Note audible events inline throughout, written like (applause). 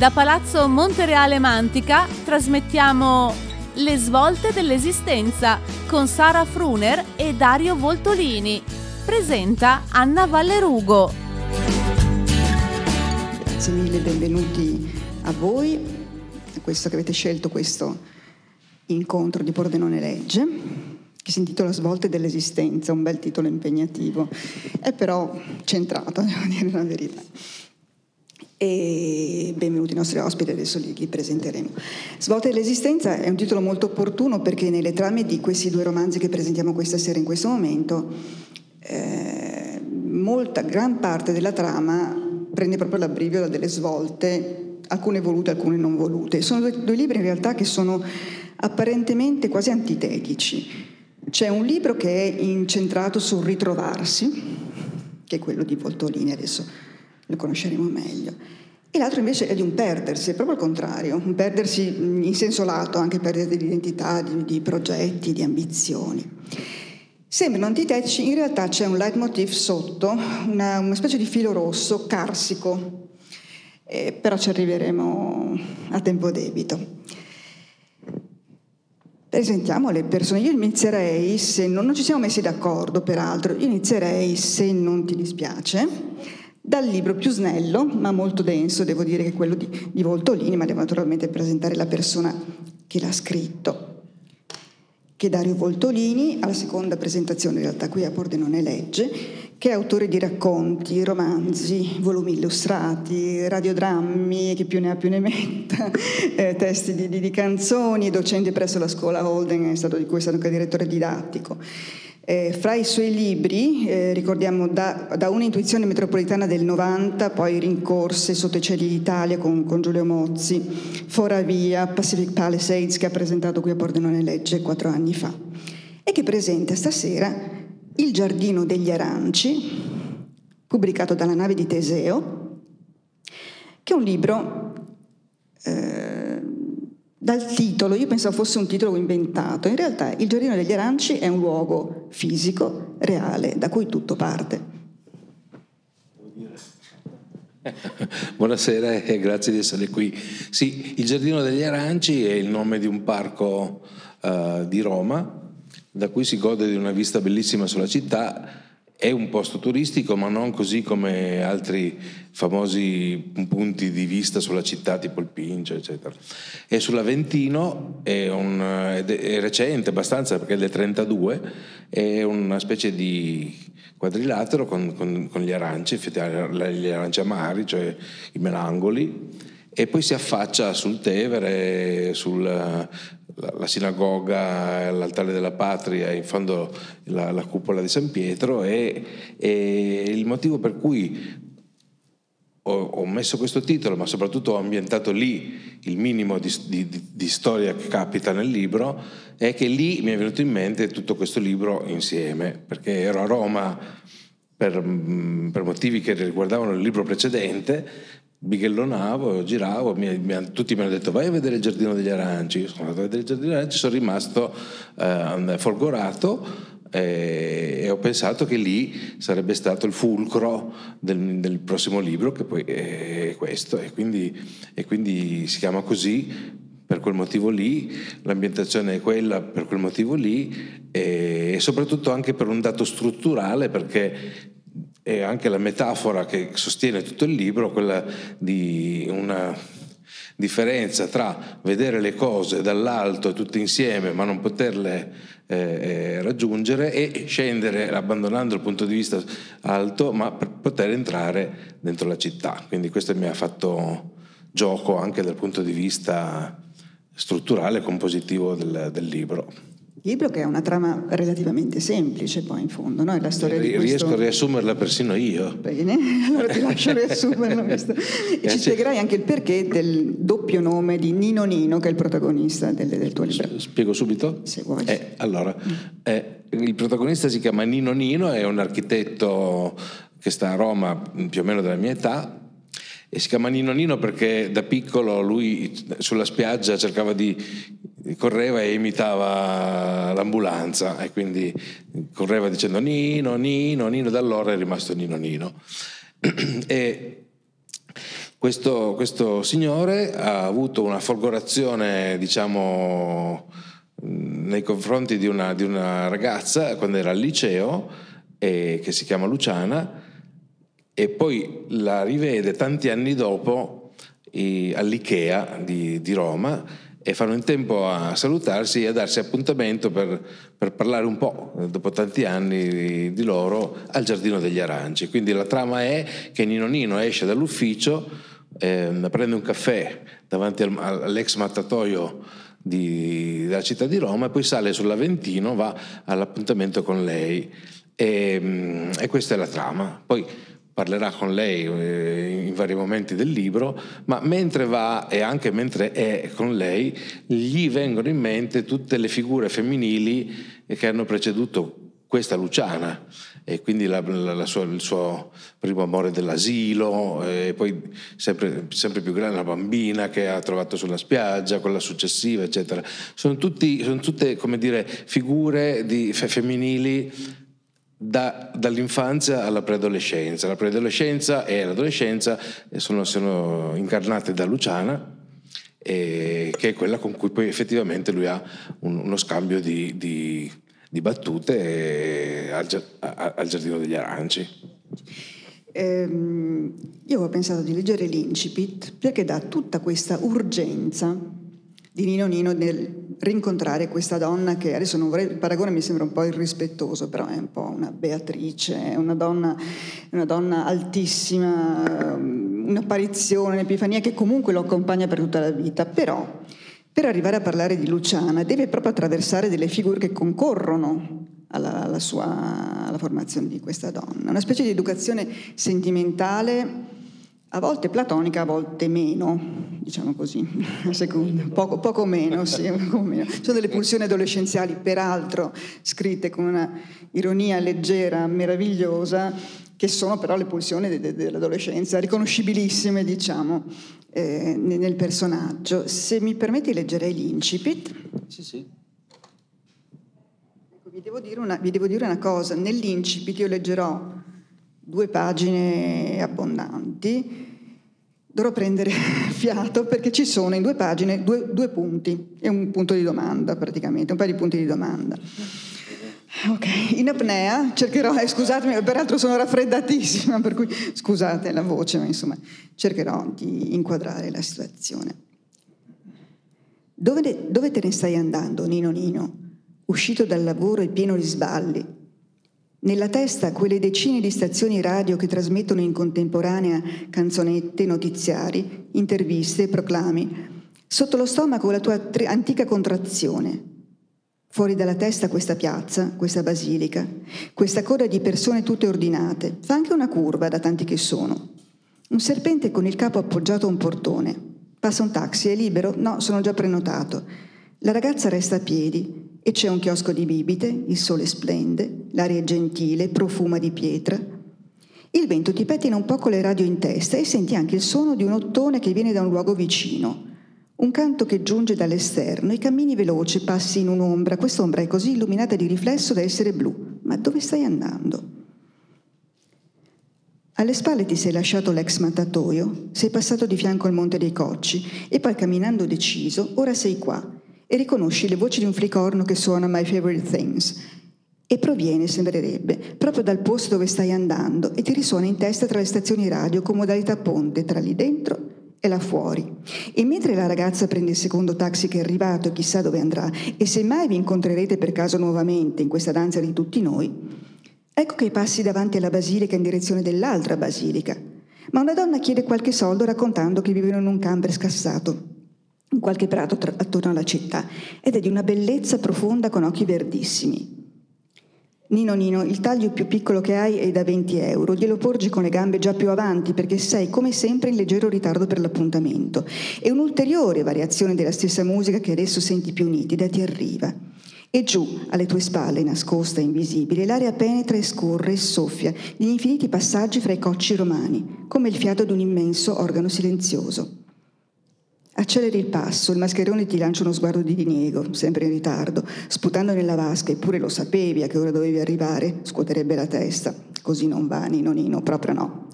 Da Palazzo Montereale Mantica trasmettiamo Le svolte dell'esistenza con Sara Fruner e Dario Voltolini. Presenta Anna Vallerugo. Grazie mille, benvenuti a voi, a questo che avete scelto questo incontro di Pordenone Legge, che si intitola Svolte dell'esistenza, un bel titolo impegnativo, è però centrato, devo dire la verità e benvenuti i nostri ospiti, adesso li, li, presenteremo. Svolta dell'esistenza è un titolo molto opportuno perché nelle trame di questi due romanzi che presentiamo questa sera in questo momento, eh, molta, gran parte della trama prende proprio l'abbrivio delle svolte, alcune volute, alcune non volute. Sono due, due libri in realtà che sono apparentemente quasi antitetici. C'è un libro che è incentrato sul ritrovarsi, che è quello di Voltolini adesso lo conosceremo meglio. E l'altro invece è di un perdersi, è proprio il contrario, un perdersi in senso lato, anche perdere di identità, di, di progetti, di ambizioni. Sembrano antitetici, in realtà c'è un leitmotiv sotto, una, una specie di filo rosso, carsico, eh, però ci arriveremo a tempo debito. Presentiamo le persone. Io inizierei, se non, non ci siamo messi d'accordo peraltro, io inizierei, se non ti dispiace, dal libro più snello, ma molto denso, devo dire che quello di, di Voltolini, ma devo naturalmente presentare la persona che l'ha scritto, che è Dario Voltolini, alla seconda presentazione in realtà qui a Pordenone Legge, che è autore di racconti, romanzi, volumi illustrati, radiodrammi, che più ne ha più ne metta, (laughs) eh, testi di, di, di canzoni, docente presso la scuola Holden, è stato, di cui è stato anche direttore didattico. Eh, fra i suoi libri, eh, ricordiamo da, da un'intuizione metropolitana del 90, poi Rincorse sotto i cieli d'Italia con, con Giulio Mozzi, Fora Via, Pacific Palisades che ha presentato qui a Pordenone Legge quattro anni fa e che presenta stasera Il giardino degli aranci, pubblicato dalla nave di Teseo, che è un libro eh, dal titolo, io pensavo fosse un titolo inventato, in realtà il Giardino degli Aranci è un luogo fisico, reale, da cui tutto parte. (laughs) Buonasera e grazie di essere qui. Sì, il Giardino degli Aranci è il nome di un parco uh, di Roma, da cui si gode di una vista bellissima sulla città è un posto turistico, ma non così come altri famosi punti di vista sulla città, tipo il Pincio, eccetera. E sull'Aventino è, un, è recente abbastanza, perché è del 32, è una specie di quadrilatero con, con, con gli aranci, gli aranci amari, cioè i melangoli, e poi si affaccia sul Tevere, sulla sinagoga, l'altare della patria, in fondo la, la cupola di San Pietro e, e, il motivo per cui ho, messo questo titolo, ma soprattutto ho ambientato lì il minimo di, di, di, storia che capita nel libro, è che lì mi è venuto in mente tutto questo libro insieme, perché ero a Roma per, per motivi che riguardavano il libro precedente, bighellonavo, giravo, mi, mi, tutti mi hanno detto vai a vedere il Giardino degli Aranci, sono andato a vedere il Giardino degli Aranci, sono rimasto eh, folgorato eh, e ho pensato che lì sarebbe stato il fulcro del, del prossimo libro che poi è questo e quindi, e quindi si chiama così per quel motivo lì, l'ambientazione è quella per quel motivo lì e soprattutto anche per un dato strutturale perché e anche la metafora che sostiene tutto il libro, quella di una differenza tra vedere le cose dall'alto tutte insieme ma non poterle eh, eh, raggiungere e scendere abbandonando il punto di vista alto ma per poter entrare dentro la città. Quindi questo mi ha fatto gioco anche dal punto di vista strutturale e compositivo del, del libro. Libro che è una trama relativamente semplice poi in fondo, no? È la storia Riesco di questo... a riassumerla persino io. Bene, (laughs) allora ti lascio riassumerla. (laughs) e ci spiegherai anche il perché del doppio nome di Nino Nino che è il protagonista del, del tuo libro. Spiego subito? Se vuoi. Eh, allora, eh, il protagonista si chiama Nino Nino, è un architetto che sta a Roma più o meno della mia età, e si chiama Nino Nino perché da piccolo lui sulla spiaggia cercava di correva e imitava l'ambulanza e quindi correva dicendo Nino, Nino, Nino, da allora è rimasto Nino Nino. e questo, questo signore ha avuto una folgorazione, diciamo, nei confronti di una, di una ragazza quando era al liceo, eh, che si chiama Luciana, e poi la rivede tanti anni dopo eh, all'IKEA di, di Roma e fanno in tempo a salutarsi e a darsi appuntamento per, per parlare un po', dopo tanti anni di, di, loro, al Giardino degli Aranci. Quindi la trama è che Nino Nino esce dall'ufficio, eh, prende un caffè davanti al, all'ex mattatoio di, della città di Roma e poi sale sull'Aventino, va all'appuntamento con lei. E, e questa è la trama. Poi parlerà con lei eh, in vari momenti del libro, ma mentre va e anche mentre è con lei, gli vengono in mente tutte le figure femminili che hanno preceduto questa Luciana e quindi la, la, la sua, il suo primo amore dell'asilo e poi sempre, sempre, più grande la bambina che ha trovato sulla spiaggia, quella successiva eccetera. Sono, tutti, sono tutte come dire figure di, femminili da, dall'infanzia alla preadolescenza. La preadolescenza e l'adolescenza sono, sono incarnate da Luciana, eh, che è quella con cui poi effettivamente lui ha un, uno scambio di, di, di battute eh, al, al, Giardino degli Aranci. Ehm, io ho pensato di leggere l'Incipit perché dà tutta questa urgenza di Nino Nino nel rincontrare questa donna che adesso non vorrei, il paragone mi sembra un po' irrispettoso, però è un po' una Beatrice, è una donna, una donna altissima, um, un'apparizione, un'epifania che comunque lo accompagna per tutta la vita, però per arrivare a parlare di Luciana deve proprio attraversare delle figure che concorrono alla, alla, sua, alla formazione di questa donna, una specie di educazione sentimentale a volte platonica, a volte meno, diciamo così, (laughs) poco, poco, meno, sì, (laughs) poco meno. Sono delle pulsioni adolescenziali, peraltro scritte con una ironia leggera, meravigliosa, che sono però le pulsioni de- de- dell'adolescenza, riconoscibilissime, diciamo, eh, nel personaggio. Se mi permetti leggerei l'incipit. Sì, sì. Ecco, vi, devo una, vi devo dire una cosa, nell'incipit io leggerò due pagine abbondanti, dovrò prendere (laughs) fiato perché ci sono in due pagine due, due, punti e un punto di domanda praticamente, un paio di punti di domanda. Ok, in apnea cercherò, eh, scusatemi, peraltro sono raffreddatissima, per cui scusate la voce, ma insomma cercherò di inquadrare la situazione. Dove, dove te ne stai andando, Nino Nino? Uscito dal lavoro e pieno di sballi, nella testa quelle decine di stazioni radio che trasmettono in contemporanea canzonette, notiziari, interviste, proclami. Sotto lo stomaco la tua tri- antica contrazione. Fuori dalla testa questa piazza, questa basilica, questa coda di persone tutte ordinate. Fa anche una curva da tanti che sono. Un serpente con il capo appoggiato a un portone. Passa un taxi, è libero? No, sono già prenotato. La ragazza resta a piedi, e c'è un chiosco di bibite, il sole splende, l'aria è gentile, profuma di pietra. Il vento ti pettina un po' con le radio in testa e senti anche il suono di un ottone che viene da un luogo vicino. Un canto che giunge dall'esterno, i cammini veloci, passi in un'ombra, quest'ombra è così illuminata di riflesso da essere blu. Ma dove stai andando? Alle spalle ti sei lasciato l'ex mattatoio, sei passato di fianco al Monte dei Cocci e poi camminando deciso, ora sei qua, e riconosci le voci di un flicorno che suona My Favorite Things e proviene, sembrerebbe, proprio dal posto dove stai andando e ti risuona in testa tra le stazioni radio con modalità ponte tra lì dentro e là fuori. E mentre la ragazza prende il secondo taxi che è arrivato e chissà dove andrà, e se mai vi incontrerete per caso nuovamente in questa danza di tutti noi, ecco che passi davanti alla basilica in direzione dell'altra basilica. Ma una donna chiede qualche soldo raccontando che vivono in un camper scassato in qualche prato tra- attorno alla città ed è di una bellezza profonda con occhi verdissimi. Nino Nino, il taglio più piccolo che hai è da 20 euro, glielo porgi con le gambe già più avanti perché sei come sempre in leggero ritardo per l'appuntamento e un'ulteriore variazione della stessa musica che adesso senti più nitida ti arriva. E giù, alle tue spalle, nascosta e invisibile, l'aria penetra e scorre e soffia gli infiniti passaggi fra i cocci romani, come il fiato di un immenso organo silenzioso. Acceleri il passo, il mascherone ti lancia uno sguardo di diniego, sempre in ritardo, sputando nella vasca, eppure lo sapevi a che ora dovevi arrivare, scuoterebbe la testa. Così non va, Nino Nino, proprio no.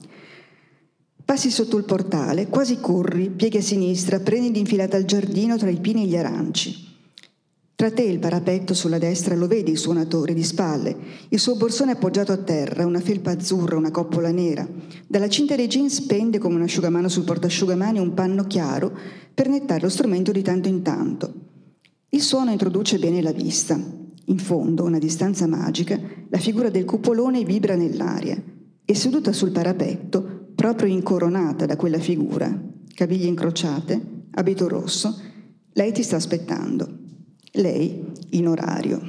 Passi sotto il portale, quasi corri, pieghi a sinistra, prendi d'infilata il giardino tra i pini e gli aranci. Tra te il parapetto sulla destra lo vedi il suonatore di spalle, il suo borsone appoggiato a terra, una felpa azzurra, una coppola nera. Dalla cinta dei jeans pende come un asciugamano sul portasciugamani un panno chiaro per nettare lo strumento di tanto in tanto. Il suono introduce bene la vista. In fondo, a una distanza magica, la figura del cupolone vibra nell'aria e seduta sul parapetto, proprio incoronata da quella figura, caviglie incrociate, abito rosso, lei ti sta aspettando lei in orario.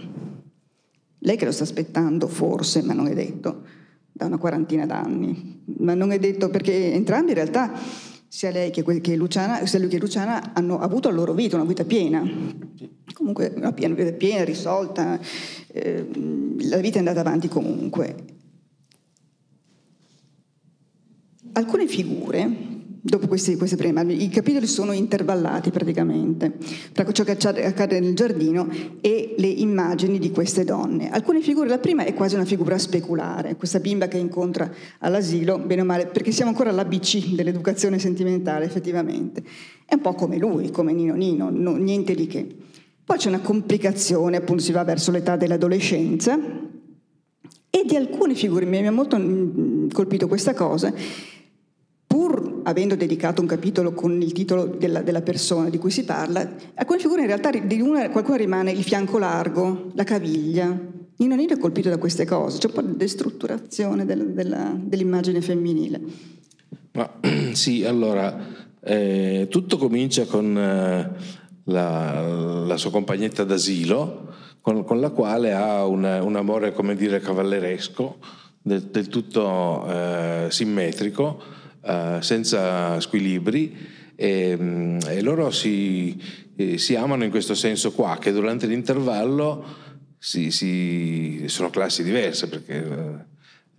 Lei che lo sta aspettando, forse, ma non è detto, da una quarantina d'anni, ma non è detto perché entrambi in realtà, sia lei che, che Luciana, sia lui che Luciana, hanno avuto la loro vita, una vita piena. Comunque una vita piena, risolta, eh, la vita è andata avanti comunque. Alcune figure dopo questi, queste prime, i capitoli sono intervallati praticamente tra ciò che accade nel giardino e le immagini di queste donne. Alcune figure, la prima è quasi una figura speculare, questa bimba che incontra all'asilo, bene o male, perché siamo ancora all'ABC dell'educazione sentimentale effettivamente. È un po' come lui, come Nino Nino, no, niente di che. Poi c'è una complicazione, appunto si va verso l'età dell'adolescenza e di alcune figure, mi ha molto mm, colpito questa cosa, pur avendo dedicato un capitolo con il titolo della, della persona di cui si parla, alcune figure in realtà di una, qualcuno rimane il fianco largo, la caviglia. Nino Nino è colpito da queste cose, c'è un po' di destrutturazione del, della, dell'immagine femminile. Ma, (clears throat) sì, allora, eh, tutto comincia con eh, la, la, sua compagnetta d'asilo, con, con la quale ha una, un amore, come dire, cavalleresco, del, del tutto eh, simmetrico, uh, senza squilibri e, mm, e loro si, eh, si, amano in questo senso qua, che durante l'intervallo si, si, sono classi diverse perché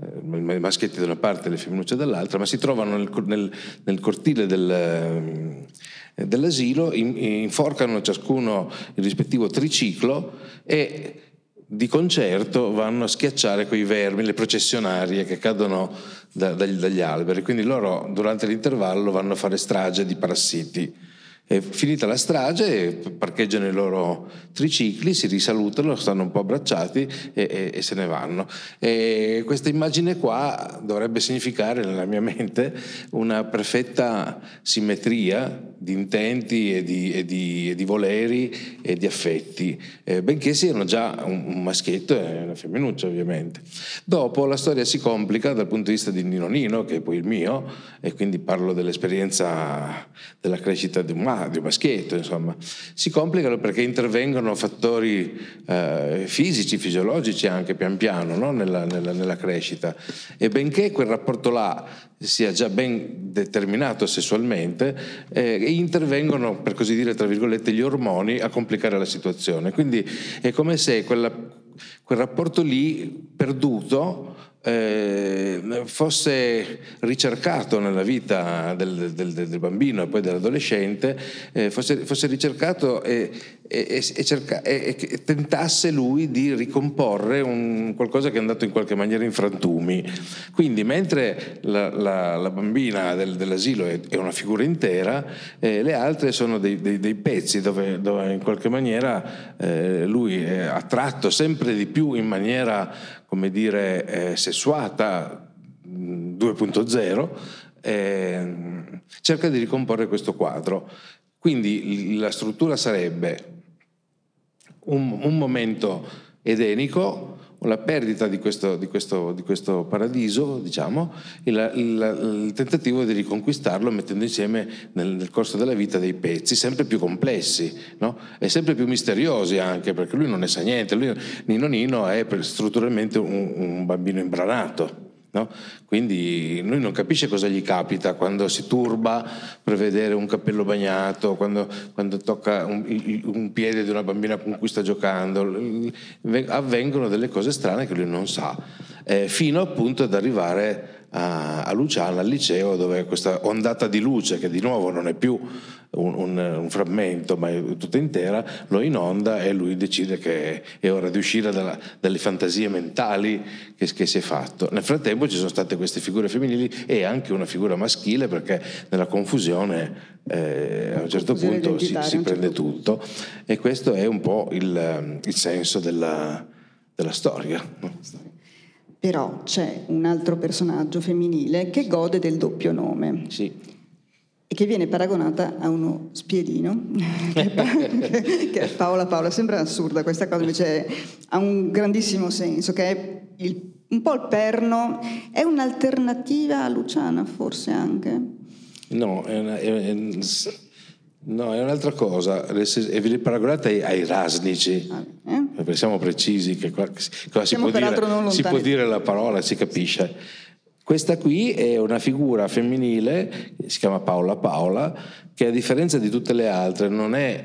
eh, i maschietti da una parte e le femminucce dall'altra, ma si trovano nel, nel, nel cortile del, eh, dell'asilo, in, inforcano ciascuno il rispettivo triciclo e di concerto vanno a schiacciare quei vermi, le processionarie che cadono da, dagli, dagli alberi. Quindi loro durante l'intervallo vanno a fare strage di parassiti finita la strage, parcheggiano i loro tricicli, si risalutano, stanno un po' abbracciati e, e, e se ne vanno. E questa immagine qua dovrebbe significare nella mia mente una perfetta simmetria di intenti e di, e di, di voleri e di affetti, eh, benché siano già un, un, maschietto e una femminuccia ovviamente. Dopo la storia si complica dal punto di vista di Nino Nino, che è poi il mio, e quindi parlo dell'esperienza della crescita di un di un maschietto, insomma. Si complicano perché intervengono fattori eh, fisici, fisiologici anche pian piano no? nella, nella, nella crescita. E benché quel rapporto là sia già ben determinato sessualmente, eh, intervengono, per così dire, tra virgolette, gli ormoni a complicare la situazione. Quindi è come se quella, quel rapporto lì perduto eh, fosse ricercato nella vita del, del, del, bambino e poi dell'adolescente, eh, fosse, fosse, ricercato e, e, e, cerca, e, tentasse lui di ricomporre un, qualcosa che è andato in qualche maniera in frantumi. Quindi mentre la, la, la bambina del, dell'asilo è, è, una figura intera, eh, le altre sono dei, dei, dei pezzi dove, dove, in qualche maniera eh, lui è attratto sempre di più in maniera come dire, eh, sessuata 2.0, eh, cerca di ricomporre questo quadro. Quindi la struttura sarebbe un, un momento edenico, la perdita di questo, di questo, di questo paradiso, diciamo, il, il, il, tentativo di riconquistarlo mettendo insieme nel, nel, corso della vita dei pezzi sempre più complessi no? e sempre più misteriosi anche, perché lui non ne sa niente, lui, Nino Nino è strutturalmente un, un bambino imbranato. No? Quindi lui non capisce cosa gli capita quando si turba per vedere un cappello bagnato, quando, quando tocca un, un, piede di una bambina con cui sta giocando. Avvengono delle cose strane che lui non sa, eh, fino appunto ad arrivare a, a Luciana, al liceo, dove questa ondata di luce, che di nuovo non è più un, un, un, frammento, ma è tutta intera, lo inonda e lui decide che è ora di uscire dalla, dalle fantasie mentali che, che, si è fatto. Nel frattempo ci sono state queste figure femminili e anche una figura maschile perché nella confusione eh, a un certo punto si, si prende certo tutto e questo è un po' il, il senso della, della storia. No? Però c'è un altro personaggio femminile che gode del doppio nome. Sì e che viene paragonata a uno spiedino, (laughs) (laughs) che, è Paola Paola. Sembra assurda questa cosa, invece ha un grandissimo senso, che è il, un po' il perno, è un'alternativa a Luciana forse anche? No, è, una, è, è, no, è un'altra cosa, e viene paragonata ai, ai rasnici, ah, eh? perché siamo precisi che qua, qua si, può dire, si può dire la parola, si capisce. Questa qui è una figura femminile, si chiama Paola Paola, che a differenza di tutte le altre non, è,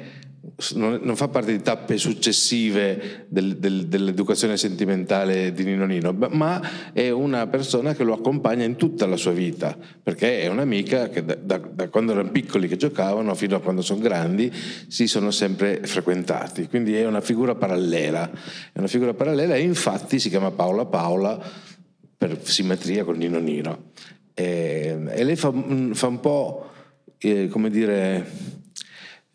non fa parte di tappe successive del, del, dell'educazione sentimentale di Nino Nino, ma è una persona che lo accompagna in tutta la sua vita, perché è un'amica che da, da, da quando erano piccoli che giocavano fino a quando sono grandi si sono sempre frequentati, quindi è una figura parallela, è una figura parallela e infatti si chiama Paola Paola per simmetria con Nino Nino. E, e lei fa, fa, un po', eh, come dire,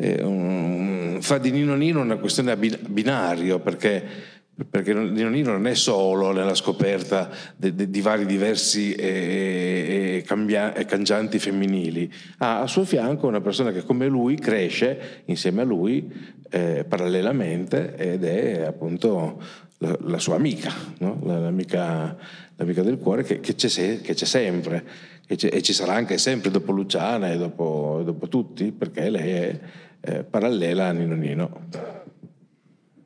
eh, fa di Nino Nino una questione a binario, perché perché Nino Nino non è solo nella scoperta di, di, di vari diversi e, e, cambia, e, cangianti femminili, ha a suo fianco una persona che come lui cresce insieme a lui eh, parallelamente ed è appunto la, la sua amica, no? l'amica, l'amica, del cuore che, che, c'è, che c'è, sempre e, c'è, e, ci sarà anche sempre dopo Luciana e dopo, dopo tutti perché lei è eh, parallela a Nino Nino.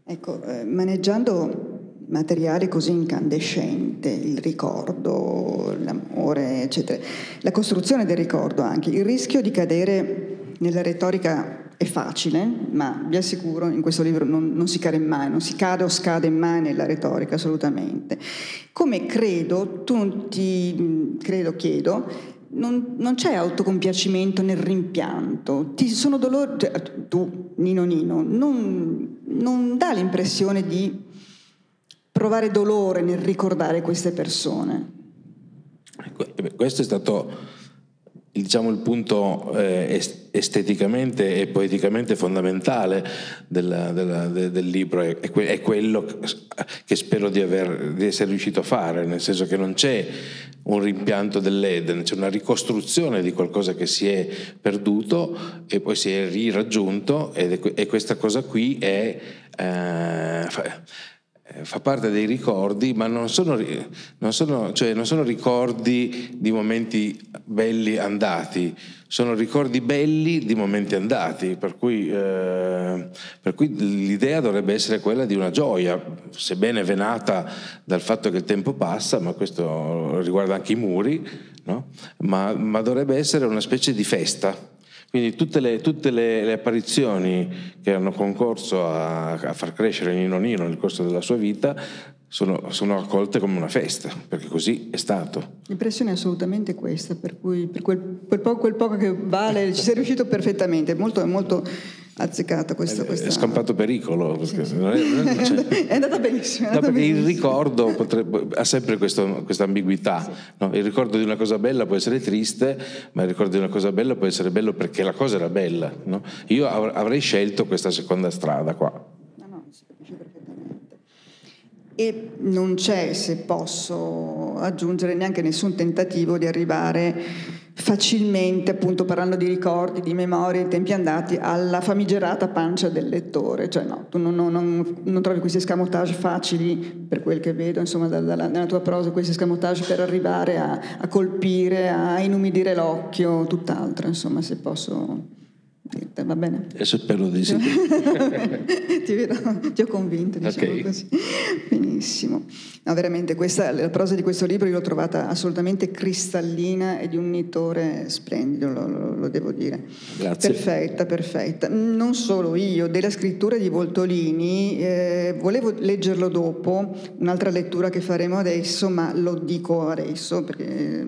Ecco, eh, maneggiando materiale così incandescente, il ricordo, l'amore, eccetera, la costruzione del ricordo anche, il rischio di cadere nella retorica è facile, ma vi assicuro, in questo libro non, non, si cade mai, non si cade o scade mai nella retorica, assolutamente. Come credo, tu ti, credo, chiedo, non, non c'è autocompiacimento nel rimpianto, ti sono dolori, cioè, tu, Nino Nino, non, non dà l'impressione di provare dolore nel ricordare queste persone. Questo è stato diciamo, il punto eh, esteticamente e poeticamente fondamentale della, della, de, del libro è, è, quello che spero di, aver, di, essere riuscito a fare, nel senso che non c'è un rimpianto dell'Eden, c'è una ricostruzione di qualcosa che si è perduto e poi si è riraggiunto e questa cosa qui è... Eh, fa parte dei ricordi, ma non sono, non, sono, cioè non sono, ricordi di momenti belli andati, sono ricordi belli di momenti andati, per cui, eh, per cui l'idea dovrebbe essere quella di una gioia, sebbene venata dal fatto che il tempo passa, ma questo riguarda anche i muri, no? ma, ma dovrebbe essere una specie di festa quindi tutte le, tutte le, le apparizioni che hanno concorso a, a, far crescere Nino Nino nel corso della sua vita sono, sono, accolte come una festa, perché così è stato. L'impressione è assolutamente questa, per cui per quel, per poco, quel poco, che vale ci sei riuscito perfettamente, molto, molto azzeccata questa, questa... È scampato pericolo. Sì, sì. Non è, non è, è, andata benissimo. È andata no, benissimo. il ricordo (laughs) potrebbe, ha sempre questo, questa ambiguità. Sì. No? Il ricordo di una cosa bella può essere triste, ma il ricordo di una cosa bella può essere bello perché la cosa era bella. No? Io avrei scelto questa seconda strada qua. No, no, si capisce perfettamente. E non c'è, se posso aggiungere, neanche nessun tentativo di arrivare facilmente, appunto parlando di ricordi, di memorie, di tempi andati, alla famigerata pancia del lettore. Cioè no, tu non, non, non trovi questi escamotage facili, per quel che vedo, insomma, dalla, nella tua prosa, questi escamotage per arrivare a, a colpire, a inumidire l'occhio, tutt'altro, insomma, se posso Va bene? Adesso spero di sì. (laughs) ti, vedo, ti ho convinto, diciamo okay. così. Benissimo. No, veramente, questa, la prosa di questo libro io l'ho trovata assolutamente cristallina e di un unitore splendido, lo, lo, lo, devo dire. Grazie. Perfetta, perfetta. Non solo io, della scrittura di Voltolini, eh, volevo leggerlo dopo, un'altra lettura che faremo adesso, ma lo dico adesso perché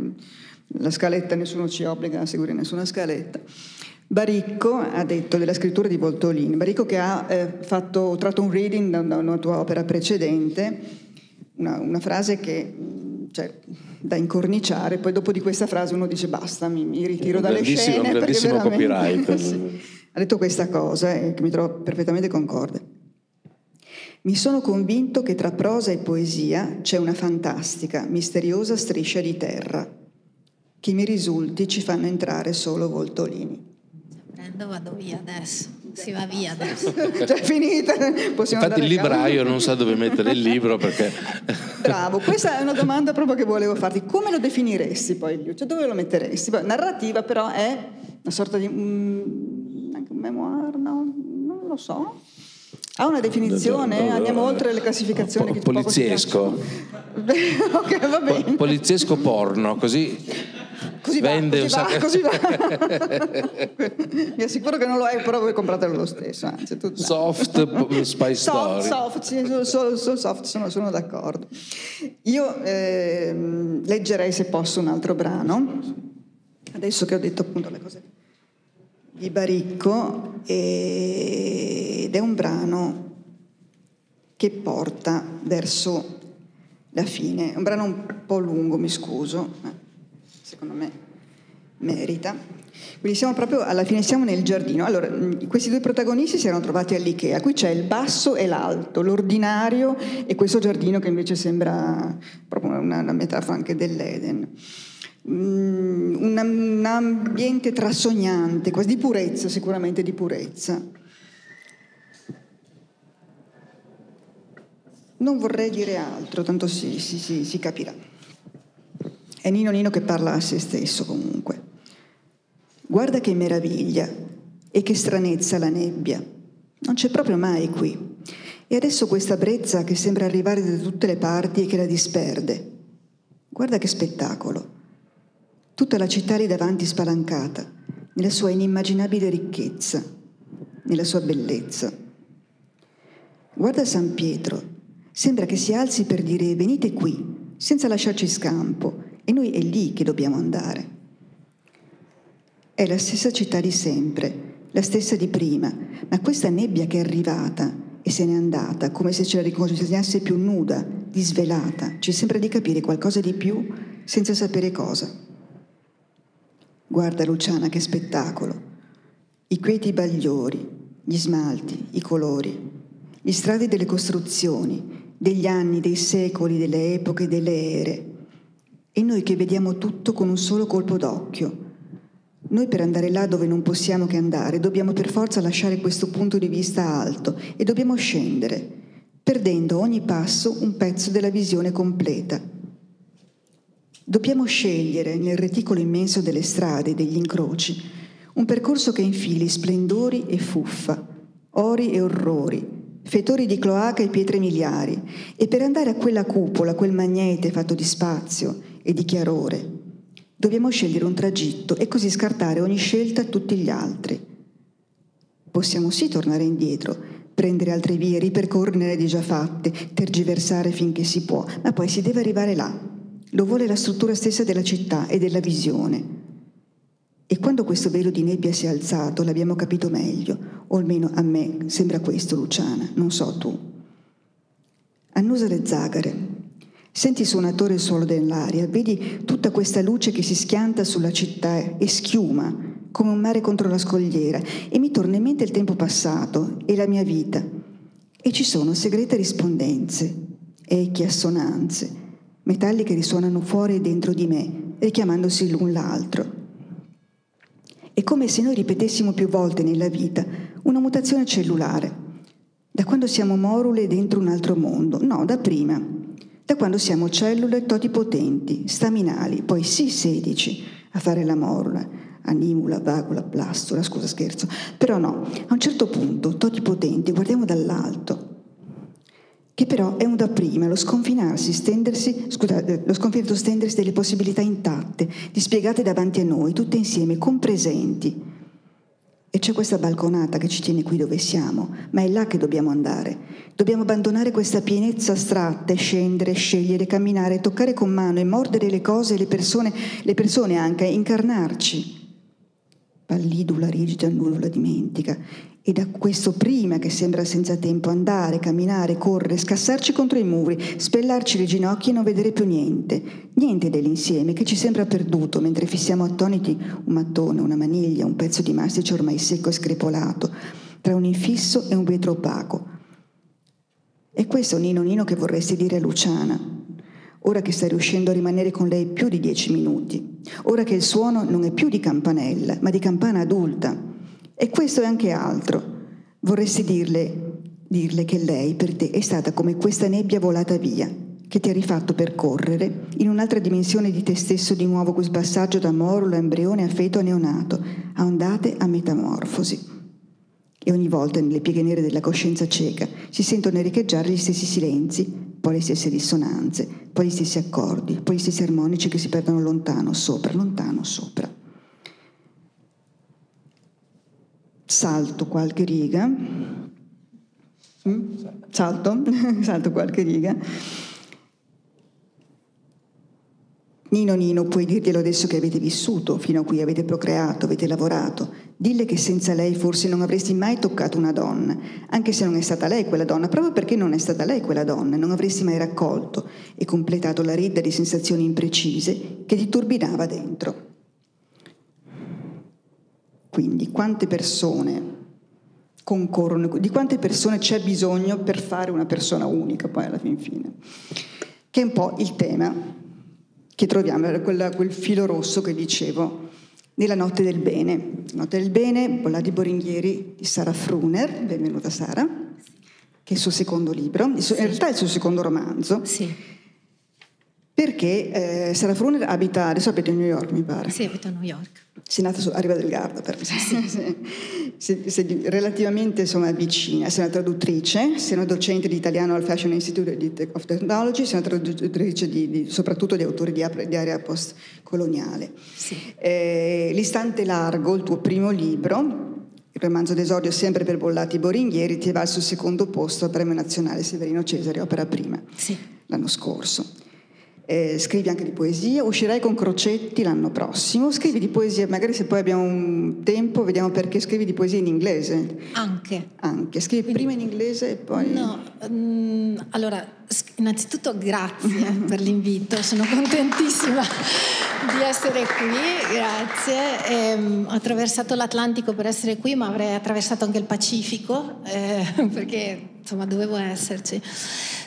la scaletta nessuno ci obbliga a seguire nessuna scaletta. Baricco ha detto della scrittura di Voltolini, Baricco che ha eh, fatto, tratto un reading da, da, una tua opera precedente, una, una frase che cioè, da incorniciare, poi dopo di questa frase uno dice basta, mi, mi ritiro dalle scene. Grandissimo copyright. (laughs) sì, ha detto questa cosa e eh, che mi trovo perfettamente concorde. Mi sono convinto che tra prosa e poesia c'è una fantastica, misteriosa striscia di terra, che mi risulti ci fanno entrare solo Voltolini prendo, vado via adesso. Si va via adesso. (laughs) Cioè, finita. Possiamo Infatti il libraio non sa dove mettere il libro perché... (laughs) Bravo, questa è una domanda proprio che volevo farti. Come lo definiresti poi il libro? Cioè, dove lo metteresti? Narrativa però è una sorta di... Mm, anche un memoir, no? Non lo so. Ha una definizione? Andiamo oltre le classificazioni. Po- poliziesco. (laughs) ok, va bene. Poliziesco porno, così Così Vende va, così va, così (laughs) va. Mi assicuro che non lo è, però voi compratelo lo stesso. Anzi, soft Spy Story. Soft, sì, solo, solo soft, sono, sono, d'accordo. Io eh, leggerei, se posso, un altro brano. Adesso che ho detto appunto le cose di Baricco, ed è un brano che porta verso la fine. È un brano un po' lungo, mi scuso secondo me merita. Quindi siamo proprio alla fine, siamo nel giardino. Allora, questi due protagonisti si erano trovati all'Ikea. Qui c'è il basso e l'alto, l'ordinario e questo giardino che invece sembra proprio una, una metafora anche dell'Eden. Mm, un, un ambiente trasognante, quasi di purezza, sicuramente di purezza. Non vorrei dire altro, tanto si, si, si, si capirà. È Nino Nino che parla a se stesso comunque. Guarda che meraviglia e che stranezza la nebbia. Non c'è proprio mai qui. E adesso questa brezza che sembra arrivare da tutte le parti e che la disperde. Guarda che spettacolo. Tutta la città lì davanti spalancata, nella sua inimmaginabile ricchezza, nella sua bellezza. Guarda San Pietro, sembra che si alzi per dire venite qui, senza lasciarci scampo, e noi è lì che dobbiamo andare. È la stessa città di sempre, la stessa di prima, ma questa nebbia che è arrivata e se n'è andata, come se ce la riconsegnasse più nuda, disvelata, ci sembra di capire qualcosa di più senza sapere cosa. Guarda Luciana che spettacolo, i quieti bagliori, gli smalti, i colori, gli strati delle costruzioni, degli anni, dei secoli, delle epoche, delle ere, e noi che vediamo tutto con un solo colpo d'occhio. Noi per andare là dove non possiamo che andare dobbiamo per forza lasciare questo punto di vista alto e dobbiamo scendere, perdendo ogni passo un pezzo della visione completa. Dobbiamo scegliere nel reticolo immenso delle strade e degli incroci un percorso che infili splendori e fuffa, ori e orrori, fetori di cloaca e pietre miliari, e per andare a quella cupola, quel magnete fatto di spazio e di chiarore. Dobbiamo scegliere un tragitto e così scartare ogni scelta a tutti gli altri. Possiamo sì tornare indietro, prendere altre vie, ripercorrere le già fatte, tergiversare finché si può, ma poi si deve arrivare là. Lo vuole la struttura stessa della città e della visione. E quando questo velo di nebbia si è alzato l'abbiamo capito meglio, o almeno a me sembra questo, Luciana, non so tu. Annusa le zagare, Senti il suonatore il suolo dell'aria, vedi tutta questa luce che si schianta sulla città e schiuma come un mare contro la scogliera e mi torna in mente il tempo passato e la mia vita. E ci sono segrete rispondenze, echi, assonanze, metalli che risuonano fuori e dentro di me, richiamandosi l'un l'altro. È come se noi ripetessimo più volte nella vita una mutazione cellulare, da quando siamo morule dentro un altro mondo, no, da prima da quando siamo cellule totipotenti, staminali, poi sì 16 a fare la morula, animula, vagula, plastura, scusa scherzo. Però no, a un certo punto, toti potenti, guardiamo dall'alto, che però è un dapprima, lo sconfinarsi, stendersi, scusate, lo sconfinamento stendersi delle possibilità intatte, dispiegate davanti a noi, tutte insieme, compresenti. E c'è questa balconata che ci tiene qui dove siamo, ma è là che dobbiamo andare. Dobbiamo abbandonare questa pienezza astratta e scendere, scegliere, camminare, toccare con mano e mordere le cose e le persone, le persone anche, incarnarci pallidula, rigida, nulla dimentica. E da questo prima che sembra senza tempo andare, camminare, correre, scassarci contro i muri, spellarci le ginocchia e non vedere più niente. Niente dell'insieme che ci sembra perduto mentre fissiamo attoniti un mattone, una maniglia, un pezzo di mastice ormai secco e screpolato, tra un infisso e un vetro opaco. E questo Nino Nino che vorresti dire a Luciana, ora che stai riuscendo a rimanere con lei più di dieci minuti, ora che il suono non è più di campanella, ma di campana adulta. E questo è anche altro. Vorresti dirle, dirle che lei per te è stata come questa nebbia volata via, che ti ha rifatto percorrere in un'altra dimensione di te stesso di nuovo quel passaggio da morulo a embrione a feto a neonato, a ondate a metamorfosi. E ogni volta nelle pieghe nere della coscienza cieca si sentono riecheggiare gli stessi silenzi, poi le stesse dissonanze, poi gli stessi accordi, poi gli stessi armonici che si perdono lontano, sopra, lontano, sopra. Salto qualche riga. Mm? Salto, (laughs) salto qualche riga. Nino Nino, puoi dirglielo adesso che avete vissuto, fino a qui avete procreato, avete lavorato. Dille che senza lei forse non avresti mai toccato una donna, anche se non è stata lei quella donna, proprio perché non è stata lei quella donna, non avresti mai raccolto e completato la ridda di sensazioni imprecise che ti turbinava dentro. Quindi quante persone concorrono, di quante persone c'è bisogno per fare una persona unica poi alla fin fine, che è un po' il tema che troviamo, quella, quel filo rosso che dicevo, nella Notte del Bene. Notte del Bene, Bolla di Boringhieri di Sara Fruner, benvenuta Sara, che è il suo secondo libro, in realtà è il suo secondo romanzo. Sì. Perché eh, Sara Fruner abita, adesso abita a New York mi pare. Sì, abita a New York. Sei nata su, a Riva del Garda, per me. Sì. sei, (laughs) sei relativamente insomma, vicina. Sei una traduttrice, sei una docente di italiano al Fashion Institute of Technology, sei una traduttrice di, di, soprattutto di autori di, di area post-coloniale. Sì. Eh, L'istante largo, il tuo primo libro, il romanzo d'esordio sempre per Bollati Boringhieri, ti va al suo secondo posto al Premio Nazionale Severino Cesare, opera prima, sì. l'anno scorso. Eh, scrivi anche di poesia, uscirai con Crocetti l'anno prossimo, scrivi di poesia, magari se poi abbiamo un tempo vediamo perché scrivi di poesia in inglese. Anche. Anche, scrivi Quindi, prima in inglese e poi... No, um, allora, innanzitutto grazie (laughs) per l'invito, sono contentissima di essere qui, grazie. Eh, ho attraversato l'Atlantico per essere qui, ma avrei attraversato anche il Pacifico, eh, (laughs) perché insomma dovevo esserci.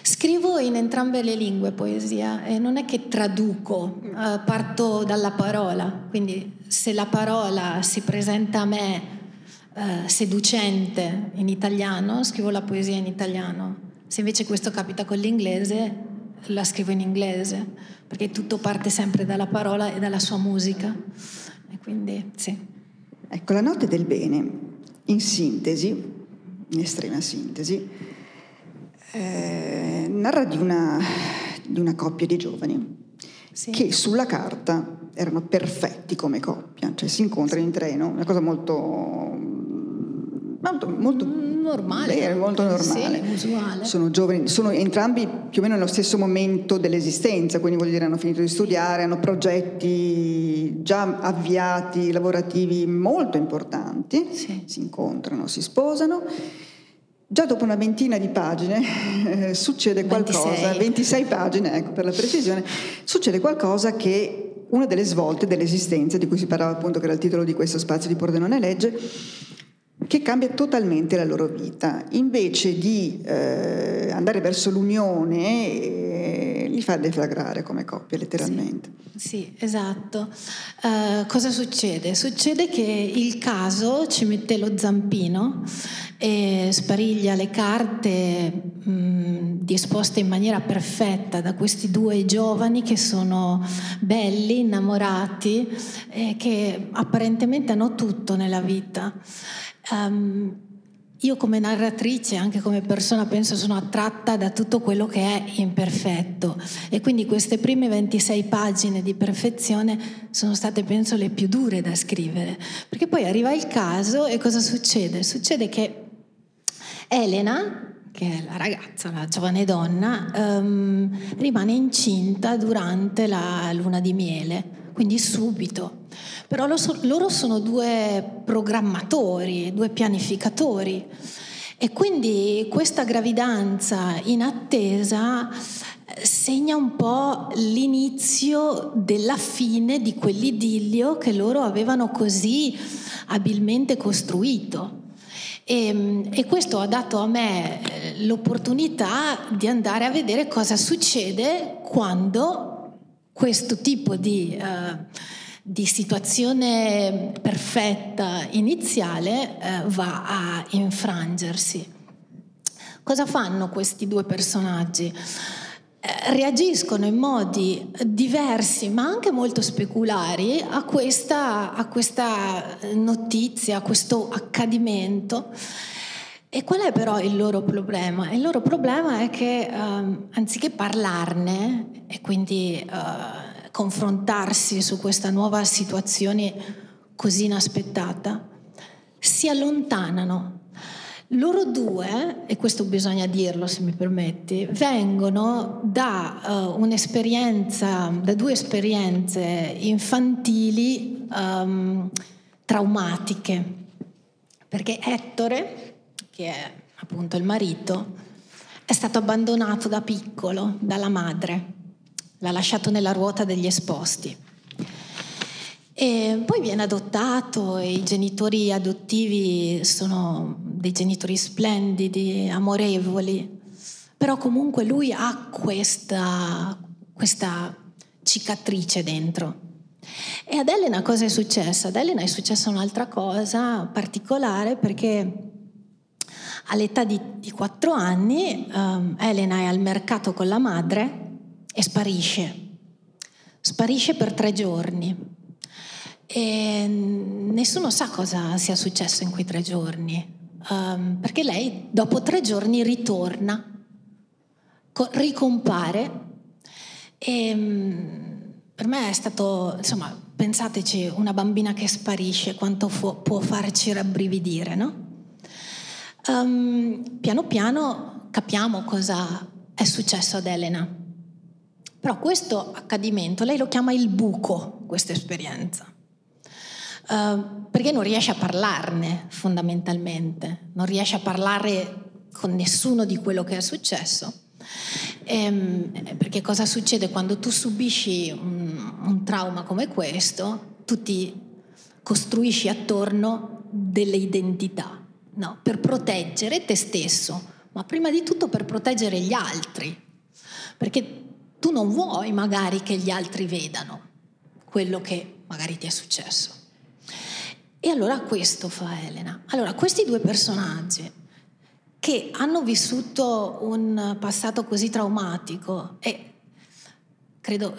Scrivo in entrambe le lingue poesia e non è che traduco, eh, parto dalla parola, quindi se la parola si presenta a me eh, seducente in italiano, scrivo la poesia in italiano. Se invece questo capita con l'inglese, la scrivo in inglese, perché tutto parte sempre dalla parola e dalla sua musica. E quindi sì. Ecco, la notte del bene, in sintesi, in estrema sintesi, eh, narra di una, di una, coppia di giovani sì. che sulla carta erano perfetti come coppia, cioè si incontrano in treno, una cosa molto, molto, molto normale, molto normale. Sì, usuale. Sono giovani, sono entrambi più o meno nello stesso momento dell'esistenza, quindi vuol dire hanno finito di studiare, hanno progetti già avviati, lavorativi molto importanti, sì. si incontrano, si sposano Già dopo una ventina di pagine eh, succede qualcosa, 26. 26 pagine, ecco per la precisione, succede qualcosa che una delle svolte dell'esistenza, di cui si parlava appunto che era il titolo di questo spazio di Pordenone Legge, che cambia totalmente la loro vita. Invece di eh, andare verso l'unione, eh, li fa deflagrare come coppia, letteralmente. Sì, sì esatto. Uh, cosa succede? Succede che il caso ci mette lo zampino e spariglia le carte mh, disposte in maniera perfetta da questi due giovani che sono belli, innamorati e che apparentemente hanno tutto nella vita. Um, io come narratrice, anche come persona, penso sono attratta da tutto quello che è imperfetto. E quindi queste prime 26 pagine di perfezione sono state, penso, le più dure da scrivere, perché poi arriva il caso e cosa succede? Succede che Elena, che è la ragazza, la giovane donna, um, rimane incinta durante la luna di miele, quindi subito. Però loro sono due programmatori, due pianificatori e quindi questa gravidanza in attesa eh, segna un po' l'inizio della fine di quell'idillio che loro avevano così abilmente costruito. E, e, questo ha dato a me eh, l'opportunità di andare a vedere cosa succede quando questo tipo di... Uh, di situazione perfetta iniziale eh, va a infrangersi. Cosa fanno questi due personaggi? Eh, reagiscono in modi diversi ma anche molto speculari a questa, a questa notizia, a questo accadimento. E qual è però il loro problema? Il loro problema è che um, anziché parlarne e quindi uh, confrontarsi su questa nuova situazione così inaspettata, si allontanano. Loro due, e questo bisogna dirlo se mi permetti, vengono da uh, un'esperienza, da due esperienze infantili um, traumatiche, perché Ettore, che è appunto il marito, è stato abbandonato da piccolo dalla madre l'ha lasciato nella ruota degli esposti. E poi viene adottato e i genitori adottivi sono dei genitori splendidi, amorevoli, però comunque lui ha questa, questa cicatrice dentro. E ad Elena cosa è successo? Ad Elena è successa un'altra cosa particolare perché all'età di, 4 anni um, Elena è al mercato con la madre e sparisce. Sparisce per tre giorni. E nessuno sa cosa sia successo in quei tre giorni, um, perché lei dopo tre giorni ritorna, co- ricompare e um, per me è stato, insomma, pensateci, una bambina che sparisce, quanto fu- può farci rabbrividire, no? Um, piano piano capiamo cosa è successo ad Elena. Però questo accadimento, lei lo chiama il buco, questa esperienza, uh, perché non riesce a parlarne fondamentalmente, non riesce a parlare con nessuno di quello che è successo. Ehm, perché cosa succede quando tu subisci un, un trauma come questo? Tu ti costruisci attorno delle identità, no? per proteggere te stesso, ma prima di tutto per proteggere gli altri. Perché tu non vuoi magari che gli altri vedano quello che magari ti è successo. E allora questo fa Elena. Allora, questi due personaggi che hanno vissuto un passato così traumatico e credo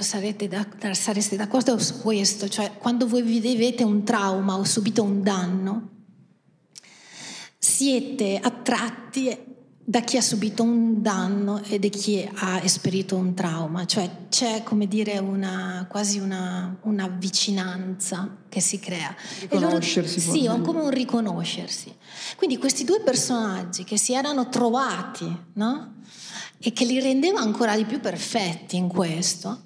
da, sareste d'accordo su questo, cioè quando voi vivete un trauma o subito un danno, siete attratti da chi ha subito un danno e di chi ha esperito un trauma, cioè c'è come dire una, quasi una, una vicinanza che si crea. Riconoscersi. Loro, sì, o come un riconoscersi. Quindi questi due personaggi che si erano trovati, no? E che li rendeva ancora di più perfetti in questo,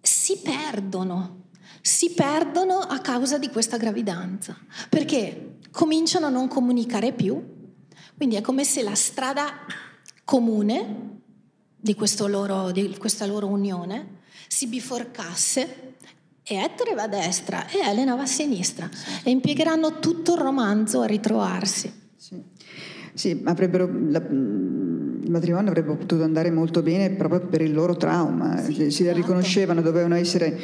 si perdono, si perdono a causa di questa gravidanza, perché cominciano a non comunicare più, quindi è come se la strada comune di, loro, di questa loro unione si biforcasse e Ettore va a destra e Elena va a sinistra e impiegheranno tutto il romanzo a ritrovarsi. Sì, sì avrebbero, la, il matrimonio avrebbe potuto andare molto bene proprio per il loro trauma, sì, si esatto. riconoscevano, dovevano essere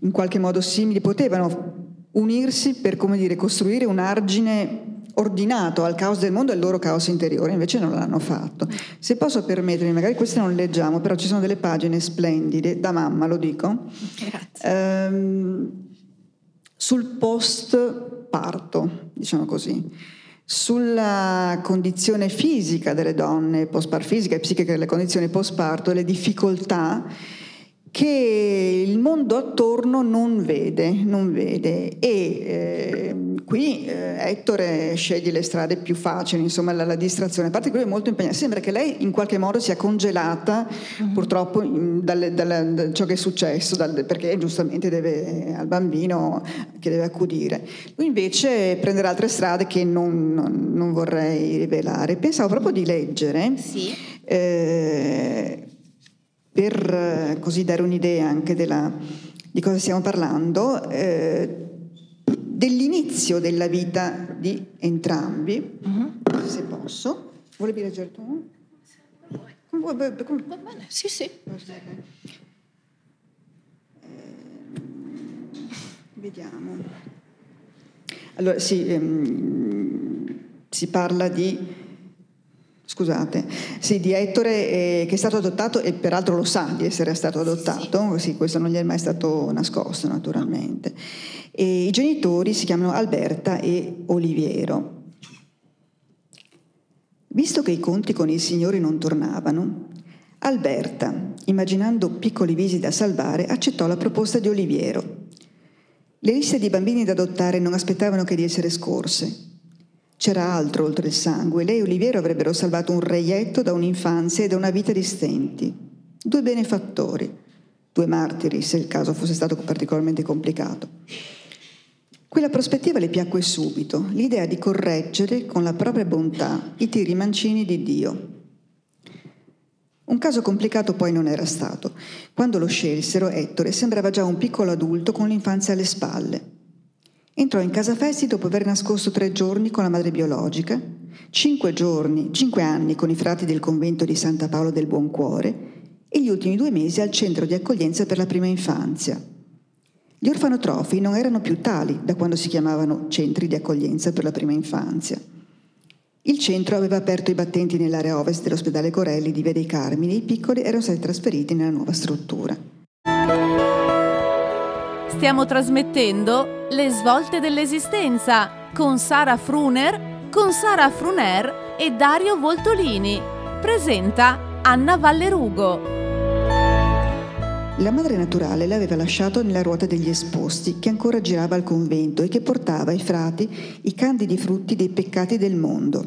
in qualche modo simili, potevano unirsi per, come dire, costruire un argine ordinato al caos del mondo e al loro caos interiore, invece non l'hanno fatto. Se posso permettermi, magari queste non leggiamo, però ci sono delle pagine splendide, da mamma lo dico, ehm, sul post parto, diciamo così, sulla condizione fisica delle donne, post par fisica e psichica delle condizioni post parto, le difficoltà che il mondo attorno non vede, non vede. e eh, qui eh, Ettore sceglie le strade più facili, insomma la, la, distrazione, a parte che lui è molto impegnato, sembra che lei in qualche modo sia congelata mm-hmm. purtroppo in, dalle, dalle, da ciò che è successo, dal, perché giustamente deve al bambino che deve accudire. Lui invece prenderà altre strade che non, non, non vorrei rivelare. Pensavo proprio di leggere. Sì. Per eh, così dare un'idea anche della, di cosa stiamo parlando, eh, dell'inizio della vita di entrambi, uh-huh. se posso. Volevi leggere tu? Va bene, sì, sì. Eh, vediamo. Allora, sì, ehm, si parla di scusate, sì, di Ettore eh, che è stato adottato e peraltro lo sa di essere stato adottato, sì, questo non gli è mai stato nascosto naturalmente. E I genitori si chiamano Alberta e Oliviero. Visto che i conti con il Signore non tornavano, Alberta, immaginando piccoli visi da salvare, accettò la proposta di Oliviero. Le liste di bambini da adottare non aspettavano che di essere scorse c'era altro oltre il sangue. Lei e Oliviero avrebbero salvato un reietto da un'infanzia e da una vita di stenti. Due benefattori, due martiri, se il caso fosse stato particolarmente complicato. Quella prospettiva le piacque subito, l'idea di correggere con la propria bontà i tiri mancini di Dio. Un caso complicato poi non era stato. Quando lo scelsero, Ettore sembrava già un piccolo adulto con l'infanzia alle spalle. Entrò in casa Festi dopo aver nascosto tre giorni con la madre biologica, cinque giorni, cinque anni con i frati del convento di Santa Paolo del Buon Cuore e gli ultimi due mesi al centro di accoglienza per la prima infanzia. Gli orfanotrofi non erano più tali da quando si chiamavano centri di accoglienza per la prima infanzia. Il centro aveva aperto i battenti nell'area ovest dell'ospedale Corelli di Via dei Carmini e i piccoli erano stati trasferiti nella nuova struttura. Stiamo trasmettendo Le svolte dell'esistenza con Sara Fruner, con Sara Fruner e Dario Voltolini. Presenta Anna Vallerugo. La madre naturale l'aveva lasciato nella ruota degli esposti che ancora girava al convento e che portava ai frati i candidi frutti dei peccati del mondo.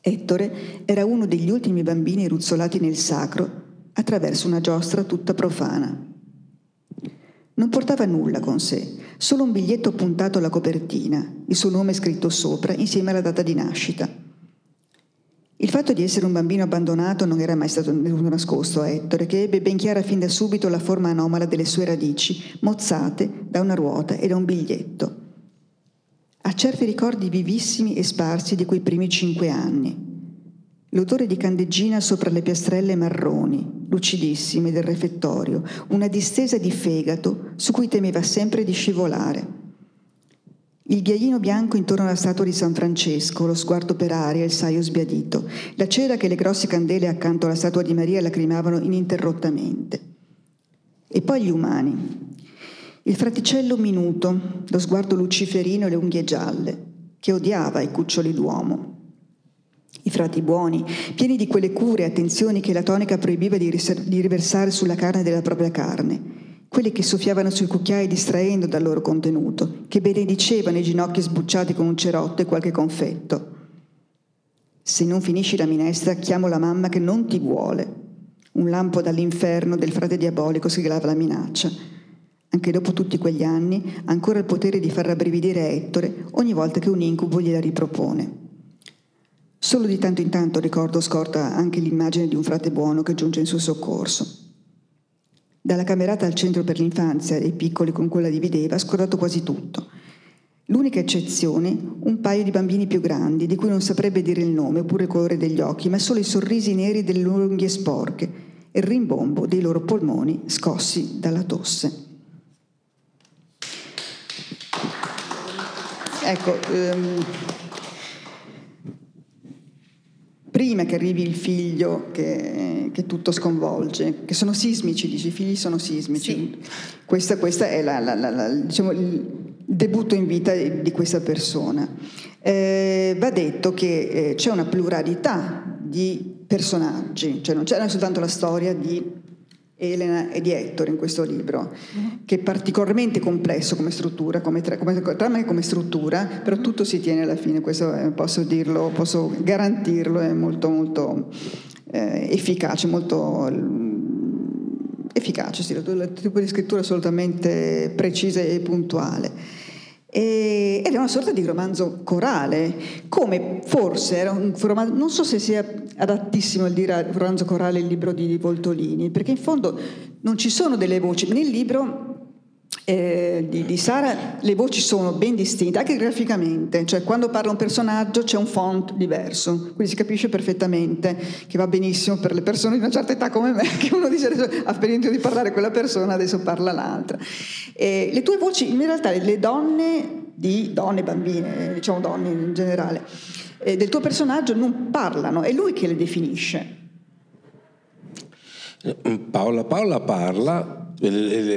Ettore era uno degli ultimi bambini ruzzolati nel sacro attraverso una giostra tutta profana. Non portava nulla con sé, solo un biglietto puntato alla copertina, il suo nome scritto sopra insieme alla data di nascita. Il fatto di essere un bambino abbandonato non era mai stato nascosto a Ettore, che ebbe ben chiara fin da subito la forma anomala delle sue radici, mozzate da una ruota e da un biglietto. Ha certi ricordi vivissimi e sparsi di quei primi cinque anni, L'odore di candeggina sopra le piastrelle marroni, lucidissime del refettorio, una distesa di fegato su cui temeva sempre di scivolare. Il ghiaino bianco intorno alla statua di San Francesco, lo sguardo per aria, il saio sbiadito, la cera che le grosse candele accanto alla statua di Maria lacrimavano ininterrottamente. E poi gli umani. Il fraticello minuto, lo sguardo luciferino e le unghie gialle, che odiava i cuccioli d'uomo i frati buoni, pieni di quelle cure e attenzioni che la tonica proibiva di, riversare sulla carne della propria carne, quelli che soffiavano sui cucchiai distraendo dal loro contenuto, che benedicevano i ginocchi sbucciati con un cerotto e qualche confetto. Se non finisci la minestra, chiamo la mamma che non ti vuole. Un lampo dall'inferno del frate diabolico siglava la minaccia. Anche dopo tutti quegli anni, ancora il potere di far rabbrividire Ettore ogni volta che un incubo gliela ripropone. Solo di tanto in tanto ricordo scorta anche l'immagine di un frate buono che giunge in suo soccorso. Dalla camerata al centro per l'infanzia dei piccoli con cui la divideva scordato quasi tutto. L'unica eccezione, un paio di bambini più grandi, di cui non saprebbe dire il nome oppure il colore degli occhi, ma solo i sorrisi neri delle loro unghie sporche e il rimbombo dei loro polmoni scossi dalla tosse. Ecco, ehm, prima che arrivi il figlio che, che, tutto sconvolge, che sono sismici, dici, i figli sono sismici. Sì. Questa, questa, è la, la, la, diciamo, il debutto in vita di questa persona. Eh, va detto che eh, c'è una pluralità di personaggi, cioè non c'è soltanto la storia di Elena e di Ettore in questo libro, che è particolarmente complesso come struttura, come, tra, come trama e come struttura, però tutto si tiene alla fine, questo posso dirlo, posso garantirlo, è molto molto eh, efficace, molto mm, efficace, sì, il tipo di scrittura assolutamente precisa e puntuale ed è una sorta di romanzo corale, come forse era un romanzo, non so se sia adattissimo a dire romanzo corale il libro di Voltolini, perché in fondo non ci sono delle voci, nel libro eh, di, di, Sara le voci sono ben distinte, anche graficamente, cioè quando parla un personaggio c'è un font diverso, quindi si capisce perfettamente che va benissimo per le persone di una certa età come me, (laughs) che uno dice adesso ha finito di parlare quella persona, adesso parla l'altra. Eh, le tue voci, in realtà le donne, di donne, bambine, diciamo donne in generale, eh, del tuo personaggio non parlano, è lui che le definisce. Paola Paola parla,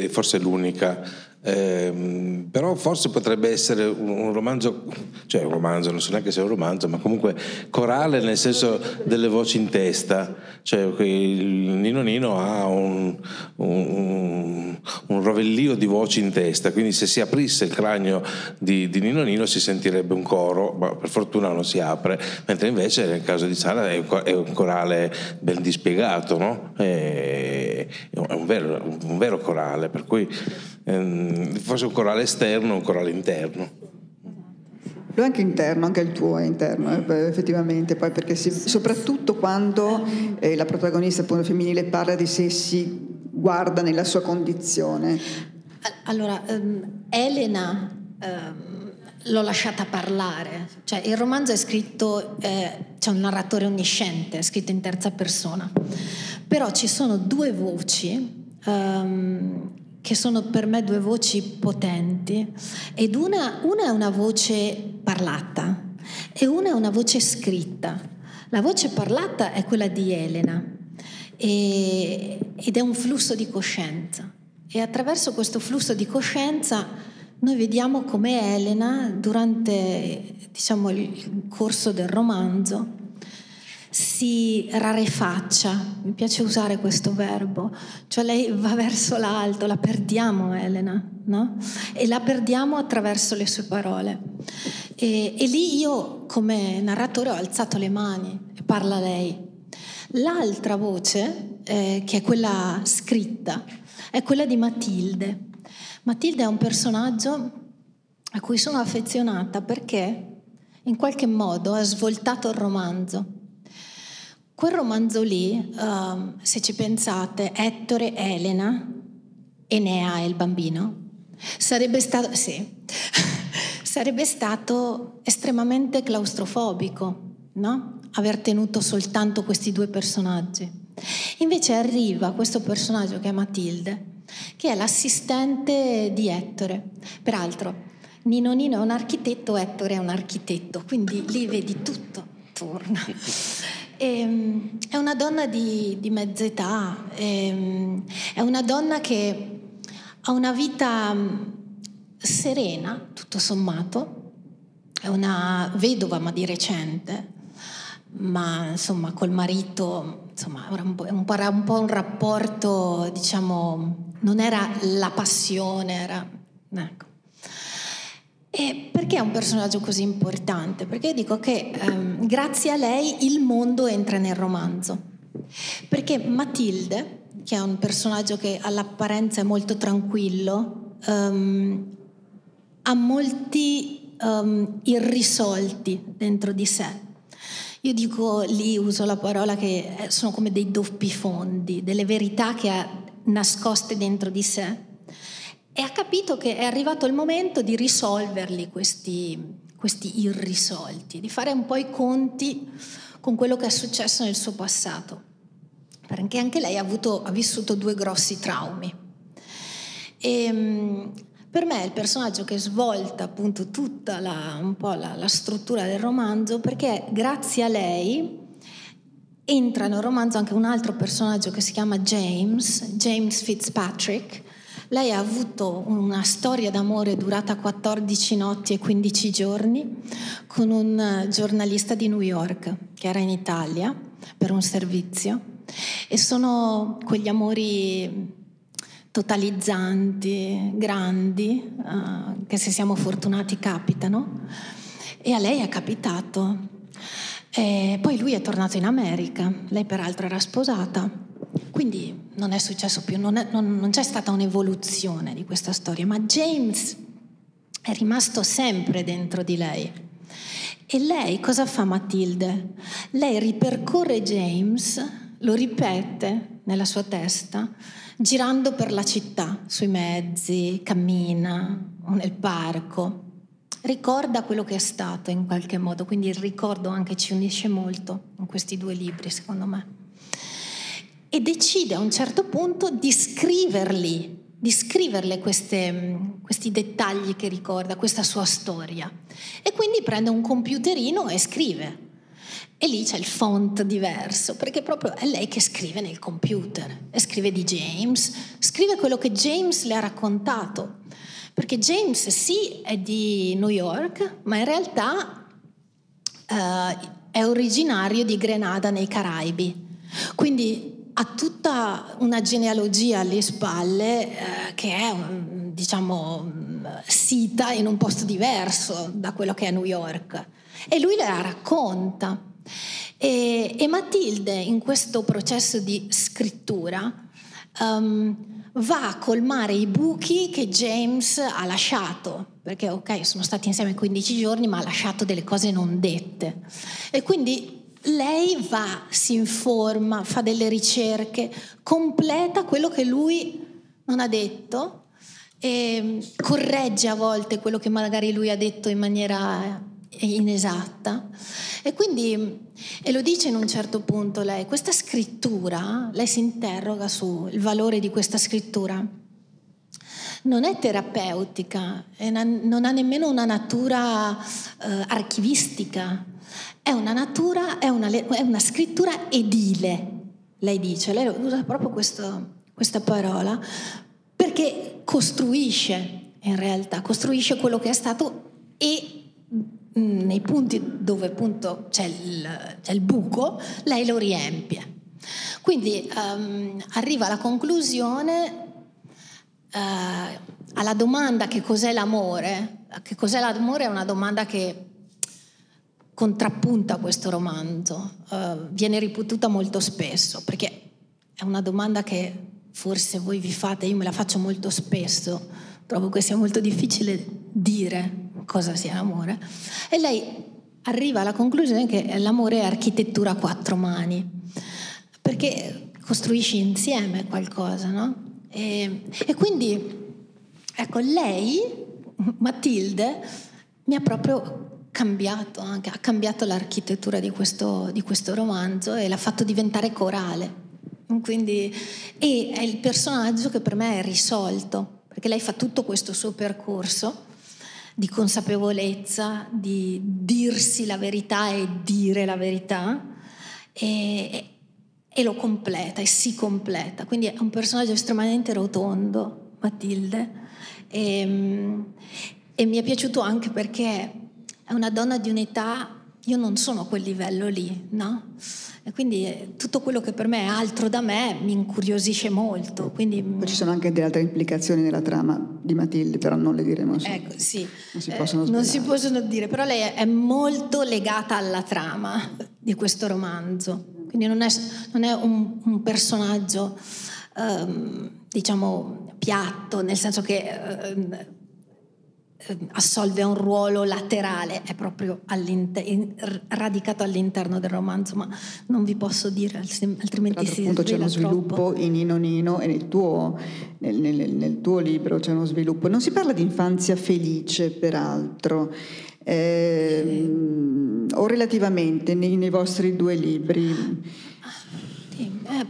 forse l'unica eh, però forse potrebbe essere un, un, romanzo, cioè un romanzo, non so neanche se è un romanzo, ma comunque corale nel senso delle voci in testa, cioè Nino Nino ha un, un, un rovellio di voci in testa, quindi se si aprisse il cranio di, di, Nino Nino si sentirebbe un coro, ma per fortuna non si apre, mentre invece nel caso di Sara è, è un corale ben dispiegato, no? è, è un, vero, un vero corale, per cui ehm, forse un corale esterno e un corale interno. Lo è anche interno, anche il tuo è interno, eh, effettivamente, poi perché si, soprattutto quando eh, la protagonista appunto, femminile parla di sé si guarda nella sua condizione. Allora, um, Elena um, l'ho lasciata parlare, cioè il romanzo è scritto, eh, c'è un narratore onnisciente, è scritto in terza persona, però ci sono due voci um, che sono per me due voci potenti, ed una, una è una voce parlata e una è una voce scritta. La voce parlata è quella di Elena e, ed è un flusso di coscienza. E attraverso questo flusso di coscienza noi vediamo come Elena, durante diciamo, il corso del romanzo, si rarefaccia, mi piace usare questo verbo, cioè lei va verso l'alto, la perdiamo Elena, no? E la perdiamo attraverso le sue parole. E, e lì io come narratore ho alzato le mani e parla lei. L'altra voce, eh, che è quella scritta, è quella di Matilde. Matilde è un personaggio a cui sono affezionata perché in qualche modo ha svoltato il romanzo Quel romanzo lì, uh, se ci pensate, Ettore, Elena, Enea è il bambino, sarebbe stato, sì, (laughs) sarebbe stato estremamente claustrofobico, no? Aver tenuto soltanto questi due personaggi. Invece arriva questo personaggio che è Matilde, che è l'assistente di Ettore. Peraltro, Nino Nino è un architetto, Ettore è un architetto, quindi lì vedi tutto attorno. (laughs) Ehm, è una donna di, di mezza età, ehm, è una donna che ha una vita mm, serena, tutto sommato, è una vedova ma di recente, ma insomma col marito insomma, era un un, po un rapporto, diciamo, non era la passione, era... Ecco. E perché è un personaggio così importante? Perché dico che ehm, grazie a lei il mondo entra nel romanzo. Perché Matilde, che è un personaggio che all'apparenza è molto tranquillo, ehm, ha molti ehm, irrisolti dentro di sé. Io dico lì, uso la parola che sono come dei doppi fondi, delle verità che ha nascoste dentro di sé e ha capito che è arrivato il momento di risolverli questi, questi irrisolti, di fare un po' i conti con quello che è successo nel suo passato, perché anche lei ha, avuto, ha vissuto due grossi traumi. E, ehm, per me è il personaggio che svolta appunto tutta la, la, la struttura del romanzo perché grazie a lei entra nel romanzo anche un altro personaggio che si chiama James, James Fitzpatrick. Lei ha avuto una storia d'amore durata 14 notti e 15 giorni con un giornalista di New York che era in Italia per un servizio e sono quegli amori totalizzanti, grandi, uh, che se siamo fortunati capitano. E a lei è capitato. E poi lui è tornato in America, lei peraltro era sposata, quindi non è successo più, non, è, non, non c'è stata un'evoluzione di questa storia, ma James è rimasto sempre dentro di lei. E lei cosa fa Matilde? Lei ripercorre James, lo ripete nella sua testa girando per la città, sui mezzi, cammina o nel parco. Ricorda quello che è stato in qualche modo, quindi il ricordo anche ci unisce molto in questi due libri, secondo me. E decide a un certo punto di scriverli, di scriverle queste, questi dettagli che ricorda, questa sua storia. E quindi prende un computerino e scrive. E lì c'è il font diverso, perché proprio è lei che scrive nel computer, e scrive di James, scrive quello che James le ha raccontato, perché James sì è di New York, ma in realtà uh, è originario di Grenada nei Caraibi, quindi ha tutta una genealogia alle spalle uh, che è, diciamo, sita in un posto diverso da quello che è New York. E lui la racconta. E, e Matilde in questo processo di scrittura um, va a colmare i buchi che James ha lasciato, perché ok, sono stati insieme 15 giorni, ma ha lasciato delle cose non dette. E quindi lei va, si informa, fa delle ricerche, completa quello che lui non ha detto e corregge a volte quello che magari lui ha detto in maniera inesatta. E quindi, e lo dice in un certo punto lei, questa scrittura, lei si interroga sul valore di questa scrittura. Non è terapeutica, non ha nemmeno una natura eh, archivistica, è una natura, è una, è una, scrittura edile, lei dice, lei usa proprio questo, questa parola, perché costruisce in realtà, costruisce quello che è stato e Mm, nei punti dove appunto c'è il, c'è il buco, lei lo riempie. Quindi um, arriva alla conclusione, uh, alla domanda che cos'è l'amore. Che cos'è l'amore è una domanda che contrappunta questo romanzo, uh, viene ripetuta molto spesso, perché è una domanda che forse voi vi fate, io me la faccio molto spesso, trovo che sia molto difficile dire cosa sia l'amore. E lei arriva alla conclusione che l'amore è architettura a quattro mani, perché costruisci insieme qualcosa, no? E, e quindi, ecco, lei, Matilde, mi ha proprio cambiato anche, ha cambiato l'architettura di questo, di questo romanzo e l'ha fatto diventare corale. Quindi, e è il personaggio che per me è risolto, perché lei fa tutto questo suo percorso di consapevolezza, di dirsi la verità e dire la verità e, e lo completa e si completa. Quindi è un personaggio estremamente rotondo, Matilde, e, e mi è piaciuto anche perché è una donna di un'età, io non sono a quel livello lì, no? E quindi eh, tutto quello che per me è altro da me mi incuriosisce molto. Quindi... Poi ci sono anche delle altre implicazioni nella trama di Matilde, però non le diremo. Ecco, sì. Non si, possono eh, non si possono dire, però lei è molto legata alla trama di questo romanzo. Quindi non è, non è un, un, personaggio, um, diciamo, piatto, nel senso che... Uh, assolve un ruolo laterale, è proprio all'inter- radicato all'interno del romanzo, ma non vi posso dire, altrimenti si appunto c'è uno sviluppo troppo. in Nino Nino e nel tuo, nel, nel, nel tuo, libro c'è uno sviluppo. Non si parla di infanzia felice, peraltro, eh, o relativamente nei, nei, vostri due libri. Eh,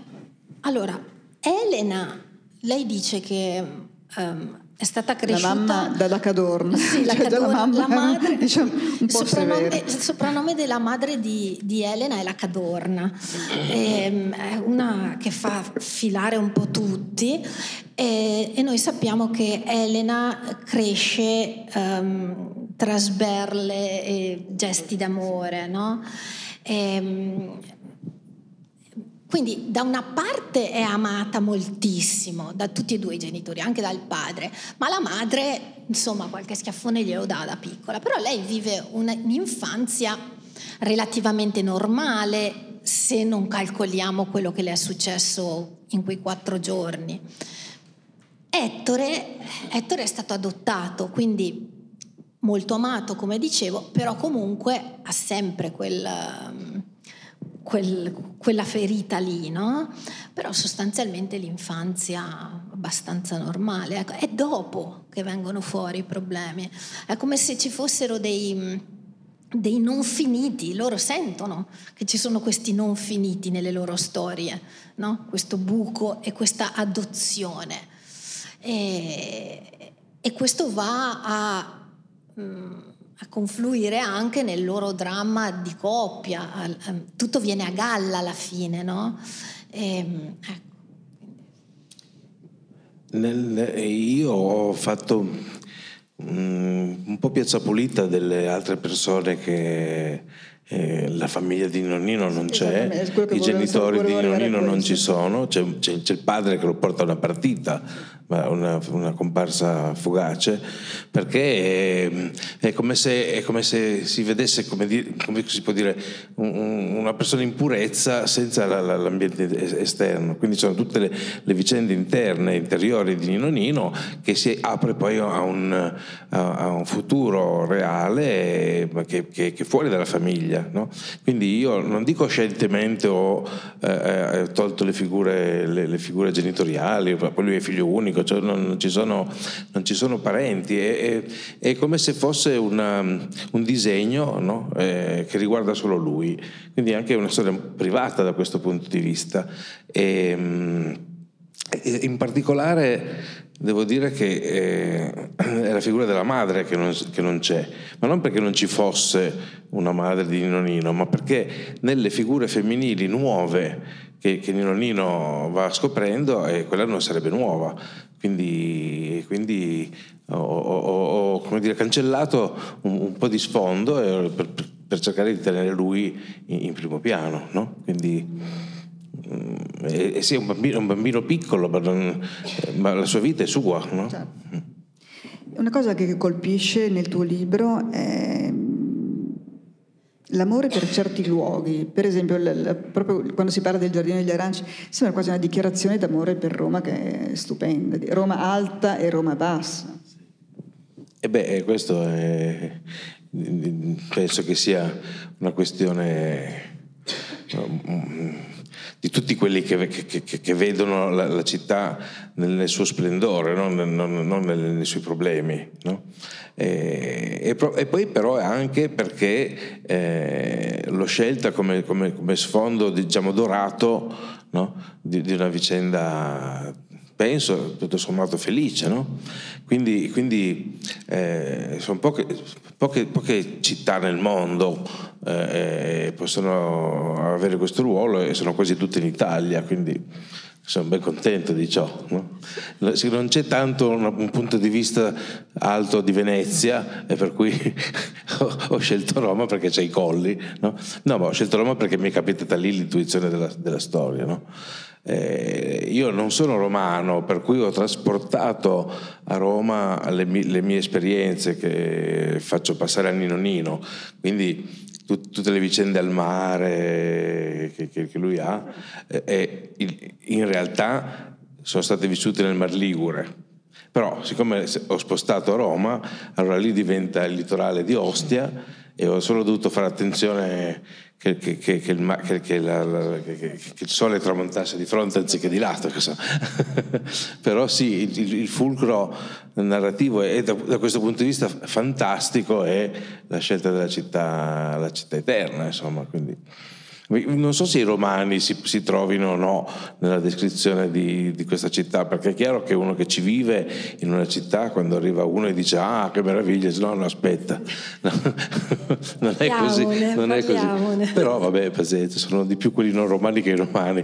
allora, Elena, lei dice che... Um, è stata cresciuta... La mamma dalla Cadorna. Sì, la, (laughs) cioè, Cadorna, la madre... (laughs) Diciamo, un po soprannome, il soprannome della madre di, di, Elena è la Cadorna, ehm, è una che fa filare un po' tutti e, e noi sappiamo che Elena cresce um, tra sberle e gesti d'amore, no? E, ehm, quindi da una parte è amata moltissimo da tutti e due i genitori, anche dal padre, ma la madre, insomma, qualche schiaffone glielo dà da piccola, però lei vive un'infanzia relativamente normale se non calcoliamo quello che le è successo in quei quattro giorni. Ettore, Ettore è stato adottato, quindi molto amato, come dicevo, però comunque ha sempre quel quel, quella ferita lì, no? Però sostanzialmente l'infanzia abbastanza normale. Ecco, è dopo che vengono fuori i problemi. È come se ci fossero dei, dei non finiti, loro sentono che ci sono questi non finiti nelle loro storie, no? questo buco e questa adozione. E, e questo va a... Mm, a confluire anche nel loro dramma di coppia. Tutto viene a galla alla fine, no? E, ehm, ecco. Nel, io ho fatto um, un po' piazza pulita delle altre persone che eh, la famiglia di Nonnino non c'è, i genitori di Nonnino non ci sono, c'è, c'è, c'è, il padre che lo porta a una partita, una, una comparsa fugace, perché è, è, come se, è, come se, si vedesse, come, di, come si può dire, un, una persona in purezza senza la, la, l'ambiente esterno. Quindi sono tutte le, le, vicende interne, interiori di Nino Nino che si apre poi a un, a, a un futuro reale che, che, che, è fuori dalla famiglia. No? Quindi io non dico scientemente ho eh, eh tolto le figure, le, le figure genitoriali, poi lui è figlio unico cioè non, non, ci sono, non, ci sono, parenti, è, è, è come se fosse una, un disegno no? eh, che riguarda solo lui, quindi anche una storia privata da questo punto di vista. E, in particolare devo dire che eh, (clears throat) è la figura della madre che non, che non, c'è, ma non perché non ci fosse una madre di Nino ma perché nelle figure femminili nuove che, che Nino Nino va scoprendo, eh, quella non sarebbe nuova. Quindi, quindi ho, ho, ho dire, cancellato un, un, po' di sfondo eh, per, per, cercare di tenere lui in, in primo piano. No? Quindi, eh, sì, è un bambino, un bambino piccolo, ma, non, ma, la sua vita è sua. No? Certo. Una cosa che colpisce nel tuo libro è l'amore per certi luoghi, per esempio l- l- proprio quando si parla del Giardino degli Aranci, sembra quasi una dichiarazione d'amore per Roma che è stupenda, Roma alta e Roma bassa. E beh, eh, questo è, penso che sia una questione di tutti quelli che, che, che vedono la, la, città nel suo splendore, no? non, non, nei suoi problemi. No? E, e, e, poi però anche perché eh, l'ho scelta come, come, come sfondo diciamo, dorato no? di, di, una vicenda penso tutto sommato felice no? quindi, quindi eh, sono poche, poche, poche, città nel mondo eh, possono avere questo ruolo e sono quasi tutte in Italia quindi sono ben contento di ciò. No? Non c'è tanto un, un, punto di vista alto di Venezia, e per cui (laughs) ho, scelto Roma perché c'è i colli. No? no, ma ho scelto Roma perché mi è capitata lì l'intuizione della, della storia. No? Eh, io non sono romano, per cui ho trasportato a Roma le, le mie esperienze che faccio passare a Nino Nino. Quindi tut, tutte le vicende al mare che, che, che lui ha, eh, in realtà sono state vissute nel Mar Ligure. Però siccome ho spostato a Roma, allora lì diventa il litorale di Ostia e ho solo dovuto fare attenzione che, che, che, che il, la, la, il, sole tramontasse di fronte anziché di lato. (laughs) Però sì, il, il, fulcro narrativo è da, da, questo punto di vista fantastico è la scelta della città, la città eterna, insomma. Quindi. Non so se i romani si, si trovino o no nella descrizione di, di, questa città, perché è chiaro che uno che ci vive in una città, quando arriva uno e dice ah che meraviglia, no, no aspetta, (laughs) no, non è così. Non è così. Però vabbè, pazienza, sono di più quelli non romani che i romani.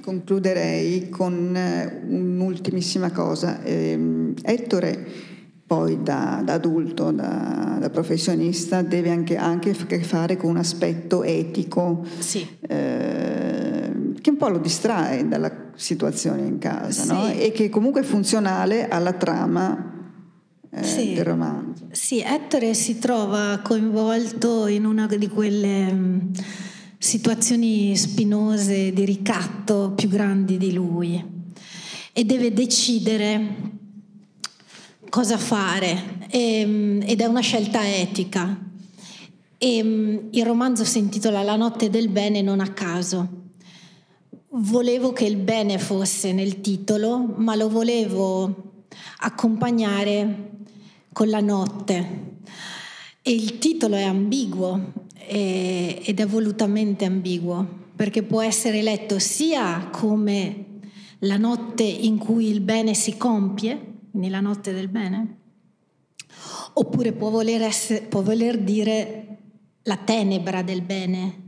Concluderei con eh, un'ultimissima cosa. Eh, Ettore poi da, da adulto, da, da, professionista, deve anche, anche a che fare con un aspetto etico sì. eh, che un po' lo distrae dalla situazione in casa sì. no? e che comunque è funzionale alla trama eh, sì. del romanzo. Sì, Ettore si trova coinvolto in una di quelle mm, situazioni spinose di ricatto più grandi di lui e deve decidere cosa fare e, ehm, ed è una scelta etica. E, ehm, il romanzo si intitola La notte del bene non a caso. Volevo che il bene fosse nel titolo, ma lo volevo accompagnare con la notte. E il titolo è ambiguo e, ed è volutamente ambiguo, perché può essere letto sia come la notte in cui il bene si compie, quindi la notte del bene? Oppure può voler, essere, può voler dire la tenebra del bene,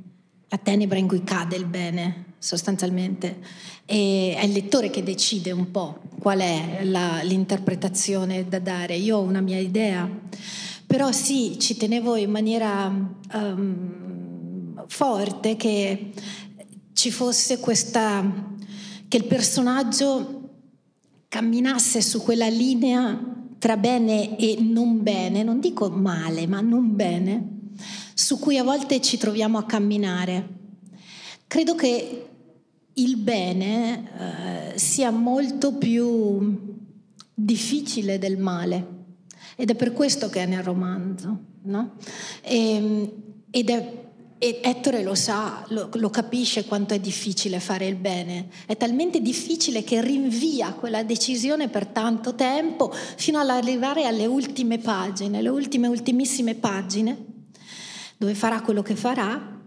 la tenebra in cui cade il bene, sostanzialmente. E è il lettore che decide un po' qual è la, l'interpretazione da dare. Io ho una mia idea, però sì, ci tenevo in maniera um, forte che ci fosse questa, che il personaggio camminasse su quella linea tra bene e non bene, non dico male, ma non bene, su cui a volte ci troviamo a camminare. Credo che il bene eh, sia molto più difficile del male ed è per questo che è nel romanzo, no? e, ehm, ed è e Ettore lo sa, lo, lo, capisce quanto è difficile fare il bene. È talmente difficile che rinvia quella decisione per tanto tempo fino ad arrivare alle ultime pagine, le ultime, ultimissime pagine, dove farà quello che farà.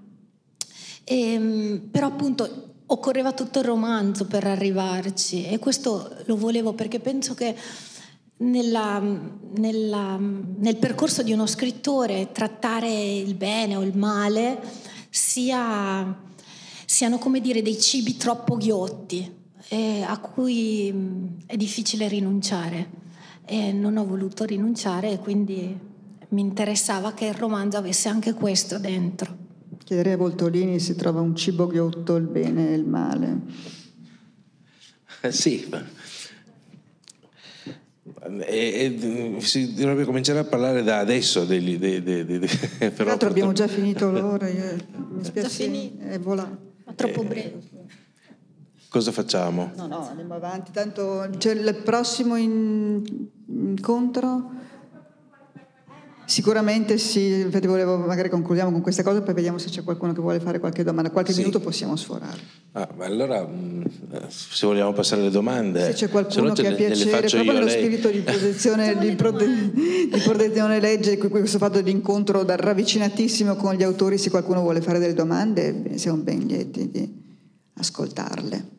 E, ehm, però appunto occorreva tutto il romanzo per arrivarci e questo lo volevo perché penso che nella, nella, nel percorso di uno scrittore trattare il bene o il male sia, siano come dire dei cibi troppo ghiotti eh, a cui è difficile rinunciare e non ho voluto rinunciare e quindi mi interessava che il romanzo avesse anche questo dentro. Chiederei a Voltolini se trova un cibo ghiotto il bene e il male. Eh, sì, e, e, si dovrebbe cominciare a parlare da adesso degli, dei, dei, dei, dei (laughs) Tra l'altro abbiamo già finito (laughs) l'ora, io, mi spiace, è volato. Ma troppo breve. Cosa facciamo? No, no, andiamo avanti, tanto c'è il prossimo in, incontro Sicuramente sì, infatti volevo, magari concludiamo con questa cosa, poi vediamo se c'è qualcuno che vuole fare qualche domanda. Qualche sì. minuto possiamo sforare. Ah, allora, mm, se vogliamo passare alle domande... Se c'è qualcuno che ha piacere, proprio nello lei. spirito di posizione, (laughs) di, prote- di protezione legge, questo fatto di incontro da ravvicinatissimo con gli autori, se qualcuno vuole fare delle domande, siamo ben lieti di ascoltarle.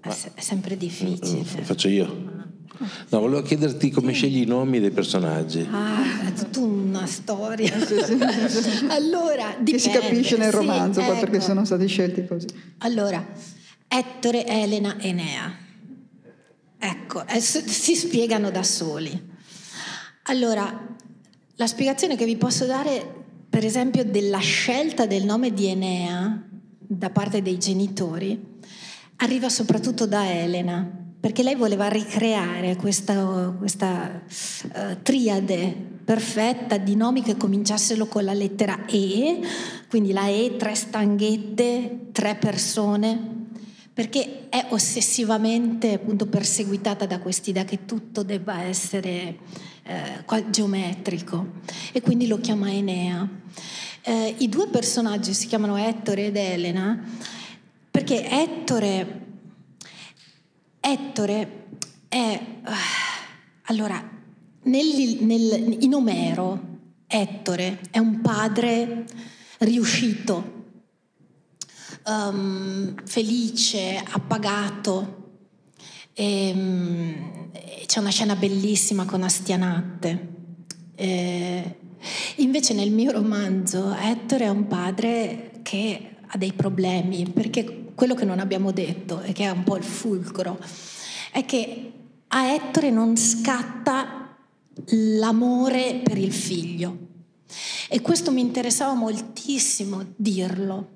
È sempre difficile. Faccio io. No, volevo chiederti come sì. scegli i nomi dei personaggi. Ah, è tutta una storia. allora, dipende. Che si capisce nel romanzo, sì, ecco. perché sono stati scelti così. Allora, Ettore, Elena, Enea. Ecco, si spiegano da soli. Allora, la spiegazione che vi posso dare, per esempio, della scelta del nome di Enea da parte dei genitori, arriva soprattutto da Elena perché lei voleva ricreare questa, questa uh, triade perfetta di nomi che cominciassero con la lettera E, quindi la E, tre stanghette, tre persone, perché è ossessivamente appunto perseguitata da quest'idea che tutto debba essere eh, geometrico e quindi lo chiama Enea. Eh, I due personaggi si chiamano Ettore ed Elena perché Ettore, Ettore è... Uh, allora, nel, nel, in Omero Ettore è un padre riuscito, um, felice, appagato. E, um, c'è una scena bellissima con Astianatte. E, invece nel mio romanzo Ettore è un padre che ha dei problemi, perché quello che non abbiamo detto e che è un po' il fulcro è che a Ettore non scatta l'amore per il figlio. E questo mi interessava moltissimo dirlo,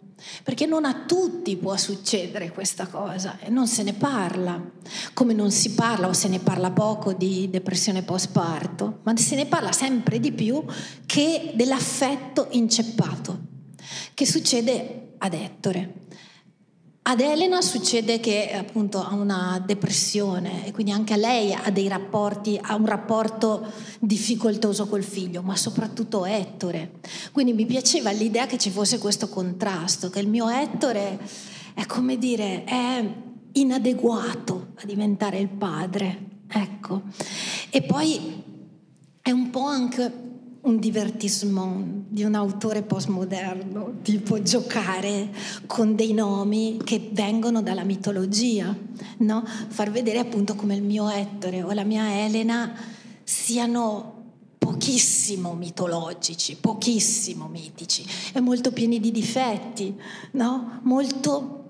perché non a tutti può succedere questa cosa e non se ne parla, come non si parla o se ne parla poco di depressione postparto, ma se ne parla sempre di più che dell'affetto inceppato, che succede ad Ettore. Ad Elena succede che appunto ha una depressione e quindi anche a lei ha dei rapporti, ha un rapporto difficoltoso col figlio, ma soprattutto Ettore. Quindi mi piaceva l'idea che ci fosse questo contrasto, che il mio Ettore è come dire, è inadeguato a diventare il padre. Ecco. E poi è un po' anche un divertissement di un autore postmoderno, tipo giocare con dei nomi che vengono dalla mitologia, no? far vedere appunto come il mio Ettore o la mia Elena siano pochissimo mitologici, pochissimo mitici e molto pieni di difetti, no? molto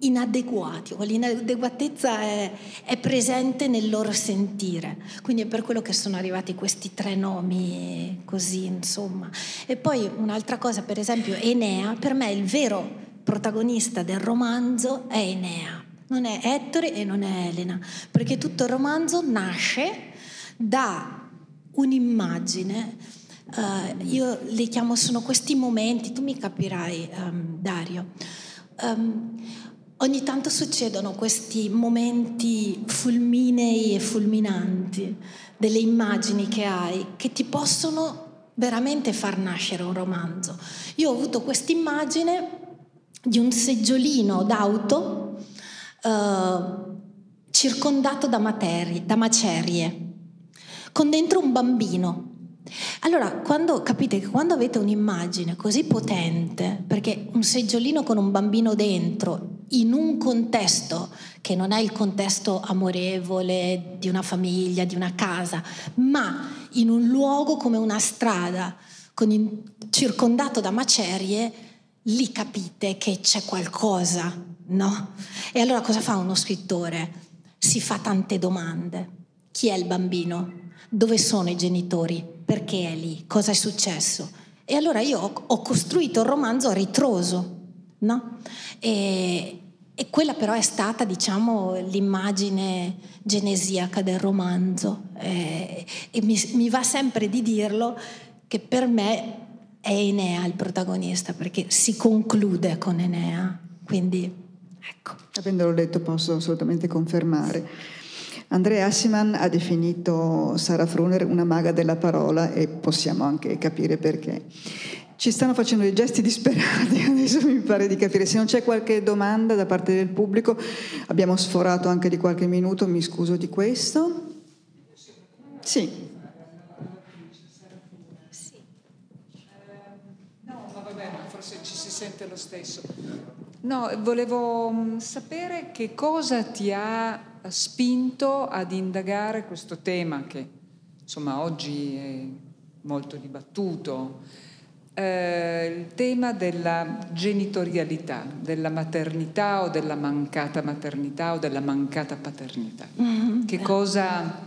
inadeguati o l'inadeguatezza è, è, presente nel loro sentire. Quindi è per quello che sono arrivati questi tre nomi così, insomma. E poi un'altra cosa, per esempio, Enea, per me il vero protagonista del romanzo è Enea. Non è Ettore e non è Elena, perché tutto il romanzo nasce da un'immagine uh, io li chiamo, sono questi momenti, tu mi capirai, um, Dario. Um, Ogni tanto succedono questi momenti fulminei e fulminanti, delle immagini che hai, che ti possono veramente far nascere un romanzo. Io ho avuto questa immagine di un seggiolino d'auto eh, circondato da, materie, da macerie, con dentro un bambino. Allora, quando capite che quando avete un'immagine così potente, perché un seggiolino con un bambino dentro in un contesto che non è il contesto amorevole di una famiglia, di una casa, ma in un luogo come una strada, in, circondato da macerie, lì capite che c'è qualcosa, no? E allora cosa fa uno scrittore? Si fa tante domande. Chi è il bambino? Dove sono i genitori? Perché è lì? Cosa è successo? E allora io ho, costruito il romanzo a ritroso, no? E, e quella però è stata, diciamo, l'immagine genesiaca del romanzo. Eh, e mi, mi, va sempre di dirlo che per me è Enea il protagonista, perché si conclude con Enea. Quindi, ecco. Avendolo letto posso assolutamente confermare. Andrea Assiman ha definito Sara Fruner una maga della parola e possiamo anche capire perché. Ci stanno facendo dei gesti disperati, (laughs) adesso mi pare di capire. Se non c'è qualche domanda da parte del pubblico, abbiamo sforato anche di qualche minuto, mi scuso di questo. Sì. No, ma vabbè, forse ci si sente lo stesso. No, volevo sapere che cosa ti ha spinto ad indagare questo tema che insomma oggi è molto dibattuto eh, il tema della genitorialità, della maternità o della mancata maternità o della mancata paternità. Mm-hmm. Che cosa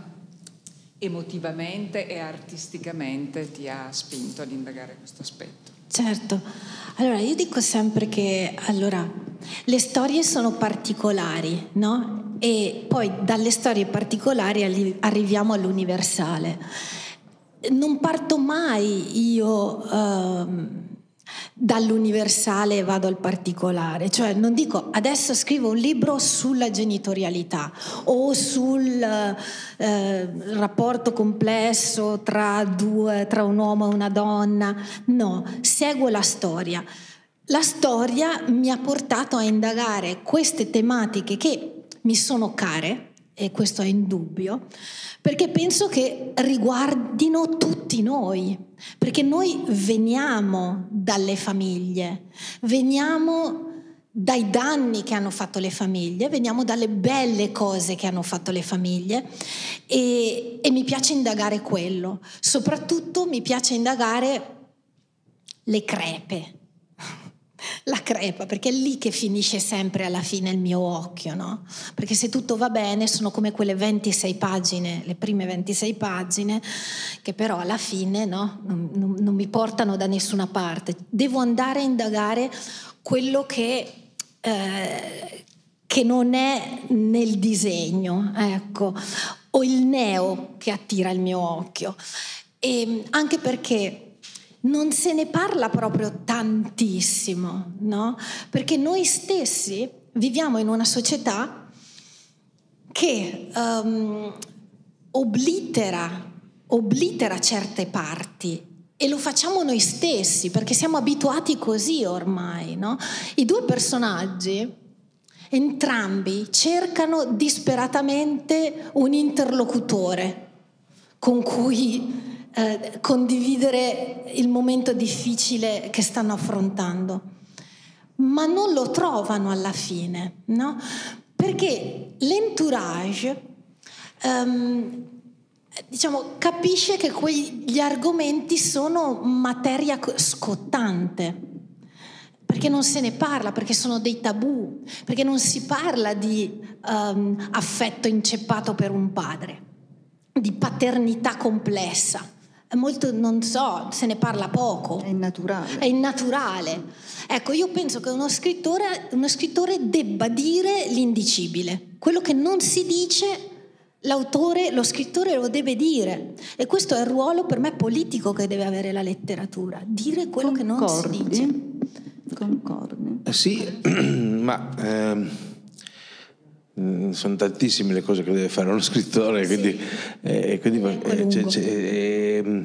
emotivamente e artisticamente ti ha spinto ad indagare questo aspetto? Certo, allora io dico sempre che allora, le storie sono particolari, no? E poi dalle storie particolari arriviamo all'universale. Non parto mai io... Uh, dall'universale vado al particolare, cioè non dico adesso scrivo un libro sulla genitorialità o sul eh, rapporto complesso tra, due, tra un uomo e una donna, no, seguo la storia. La storia mi ha portato a indagare queste tematiche che mi sono care, e questo è indubbio, perché penso che riguardino tutti noi, perché noi veniamo dalle famiglie, veniamo dai danni che hanno fatto le famiglie, veniamo dalle belle cose che hanno fatto le famiglie e, e mi piace indagare quello, soprattutto mi piace indagare le crepe, la crepa, perché è lì che finisce sempre alla fine il mio occhio, no? Perché se tutto va bene sono come quelle 26 pagine, le prime 26 pagine, che però alla fine no? non, non, mi portano da nessuna parte. Devo andare a indagare quello che... Eh, che non è nel disegno, ecco, o il neo che attira il mio occhio. E anche perché non se ne parla proprio tantissimo, no? Perché noi stessi viviamo in una società che um, oblitera, oblitera certe parti e lo facciamo noi stessi perché siamo abituati così ormai, no? I due personaggi entrambi cercano disperatamente un interlocutore con cui eh, condividere il momento difficile che stanno affrontando, ma non lo trovano alla fine, no? Perché l'entourage um, diciamo, capisce che quegli argomenti sono materia scottante. Perché non se ne parla, perché sono dei tabù, perché non si parla di um, affetto inceppato per un padre, di paternità complessa molto, non so, se ne parla poco. È innaturale. È innaturale. Ecco, io penso che uno scrittore, uno scrittore debba dire l'indicibile. Quello che non si dice L'autore, lo scrittore lo deve dire e questo è il ruolo per me politico che deve avere la letteratura, dire quello Concordi? che non si dice. Concordi? Eh sì, (clears throat) ma ehm, sono tantissime le cose che deve fare uno (laughs) scrittore, sì. quindi, eh, quindi eh, cioè, cioè, eh,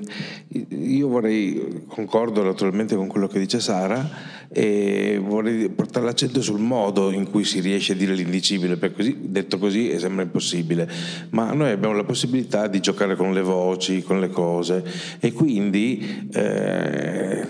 io vorrei, concordo naturalmente con quello che dice Sara, e vorrei portare l'accento sul modo in cui si riesce a dire l'indicibile, perché così, detto così sembra impossibile, ma noi abbiamo la possibilità di giocare con le voci, con le cose e quindi eh,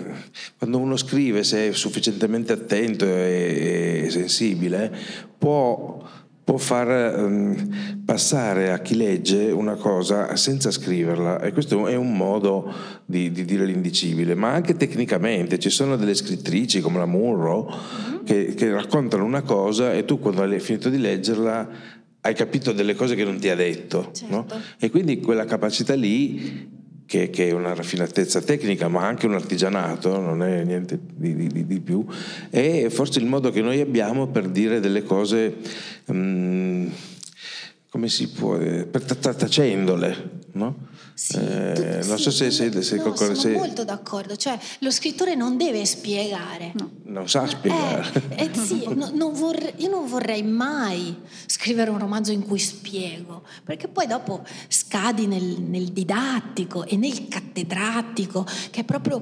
quando uno scrive, se è sufficientemente attento e, e sensibile, può può far um, passare a chi legge una cosa senza scriverla e questo è un modo di, di, dire l'indicibile, ma anche tecnicamente ci sono delle scrittrici come la Munro mm-hmm. che, che, raccontano una cosa e tu quando hai finito di leggerla hai capito delle cose che non ti ha detto certo. no? e quindi quella capacità lì che, che, è una raffinatezza tecnica, ma anche un artigianato, non è niente di, di, di, più, è forse il modo che noi abbiamo per dire delle cose, um, come si può, per tacendole, no? Sì, eh, non so se, se, se, no, sono se... molto d'accordo, cioè lo scrittore non deve spiegare. No. Non sa spiegare. Eh, eh sì, no, non vorrei, io non vorrei mai scrivere un romanzo in cui spiego, perché poi dopo scadi nel, nel didattico e nel cattedratico, che è proprio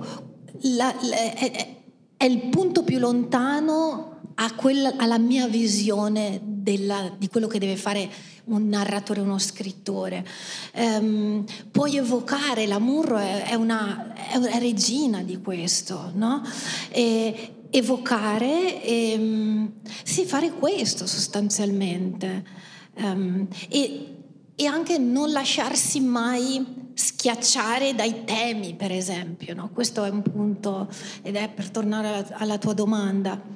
la, la, è, è il punto più lontano quella, alla mia visione della, di quello che deve fare un narratore, uno scrittore. Um, puoi evocare, la Murro è, è, una, è una regina di questo, no? E, evocare e um, sì, fare questo sostanzialmente. Um, e, e, anche non lasciarsi mai schiacciare dai temi, per esempio. No? Questo è un punto, ed è per tornare alla tua domanda.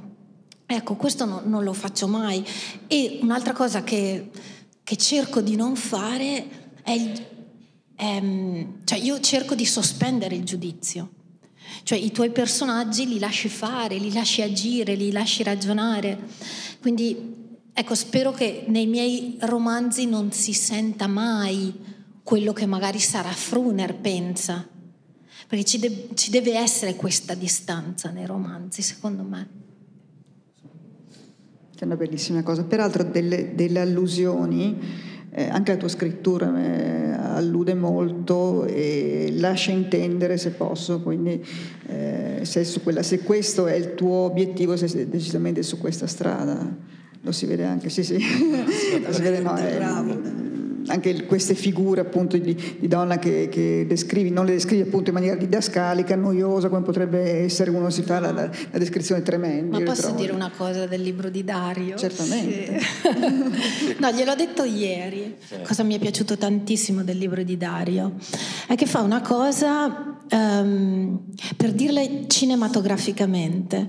Ecco, questo no, non lo faccio mai. E un'altra cosa che, che cerco di non fare è, il, è, cioè io cerco di sospendere il giudizio. Cioè i tuoi personaggi li lasci fare, li lasci agire, li lasci ragionare. Quindi ecco, spero che nei miei romanzi non si senta mai quello che magari Sarah Fruner pensa, perché ci, de- ci deve essere questa distanza nei romanzi, secondo me. È una bellissima cosa. Peraltro delle, delle allusioni, eh, anche la tua scrittura eh, allude molto e lascia intendere, se posso, quindi eh, se, quella, se, questo è il tuo obiettivo, sei decisamente su questa strada. Lo si vede anche, sì, sì. Lo (laughs) si vede, no, è, anche queste figure appunto di, di donna che, che, descrivi, non le descrivi appunto in maniera didascalica, noiosa, come potrebbe essere uno si fa la, la, la descrizione tremenda. Ma posso dire una cosa del libro di Dario? Certamente. Sì. (laughs) no, gliel'ho detto ieri. Cosa mi è piaciuto tantissimo del libro di Dario è che fa una cosa, um, per dirle cinematograficamente,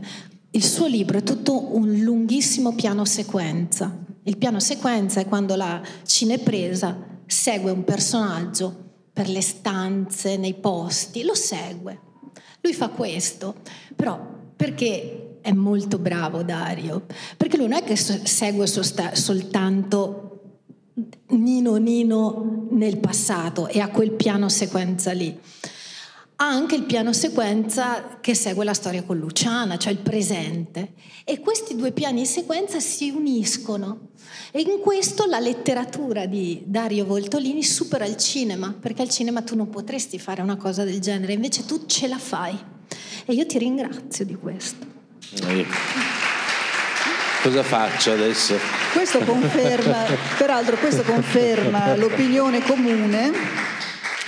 il suo libro è tutto un lunghissimo piano sequenza il piano sequenza è quando la cinepresa segue un personaggio per le stanze, nei posti, lo segue. Lui fa questo, però perché è molto bravo Dario? Perché lui non è che segue soltanto Nino Nino nel passato e ha quel piano sequenza lì ha anche il piano sequenza che segue la storia con Luciana, cioè il presente. E questi due piani sequenza si uniscono. E in questo la letteratura di Dario Voltolini supera il cinema, perché al cinema tu non potresti fare una cosa del genere, invece tu ce la fai. E io ti ringrazio di questo. Cosa faccio adesso? Questo conferma, (laughs) peraltro questo conferma l'opinione comune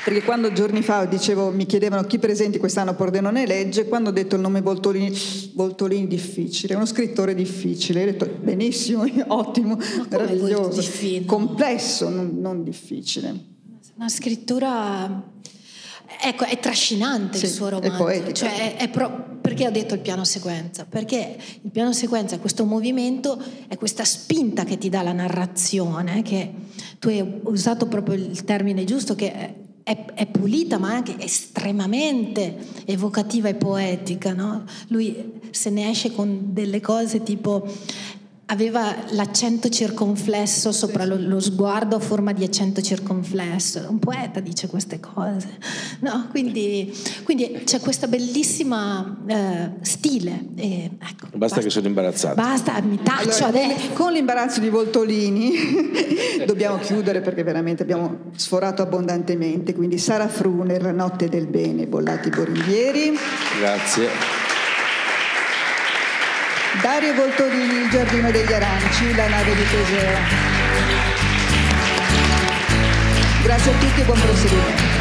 perché quando giorni fa dicevo, mi chiedevano chi presenti quest'anno Pordenone legge, quando ho detto il nome Voltolini, Voltolini difficile, uno scrittore difficile, ho detto benissimo, (laughs) ottimo, meraviglioso, complesso, non, non difficile. Una scrittura Ecco, è trascinante sì, il suo romanzo. È cioè è, è pro... perché ho detto il piano sequenza? Perché il piano sequenza è questo movimento, è questa spinta che ti dà la narrazione, che tu hai usato proprio il termine giusto, che è, è, pulita ma anche estremamente evocativa e poetica. No? Lui se ne esce con delle cose tipo aveva l'accento circonflesso sopra lo, lo, sguardo a forma di accento circonflesso. Un poeta dice queste cose. No? Quindi, quindi, c'è questa bellissima eh, stile. E, ecco, basta, basta, che sono imbarazzato. Basta, mi taccio allora, adesso. Con l'imbarazzo di Voltolini (laughs) dobbiamo chiudere perché veramente abbiamo sforato abbondantemente. Quindi Sara Fruner, Notte del Bene, Bollati Boringhieri. Grazie. Dario Voltolini, Il giardino degli aranci, la nave di Teseo. Grazie a tutti e buon proseguimento.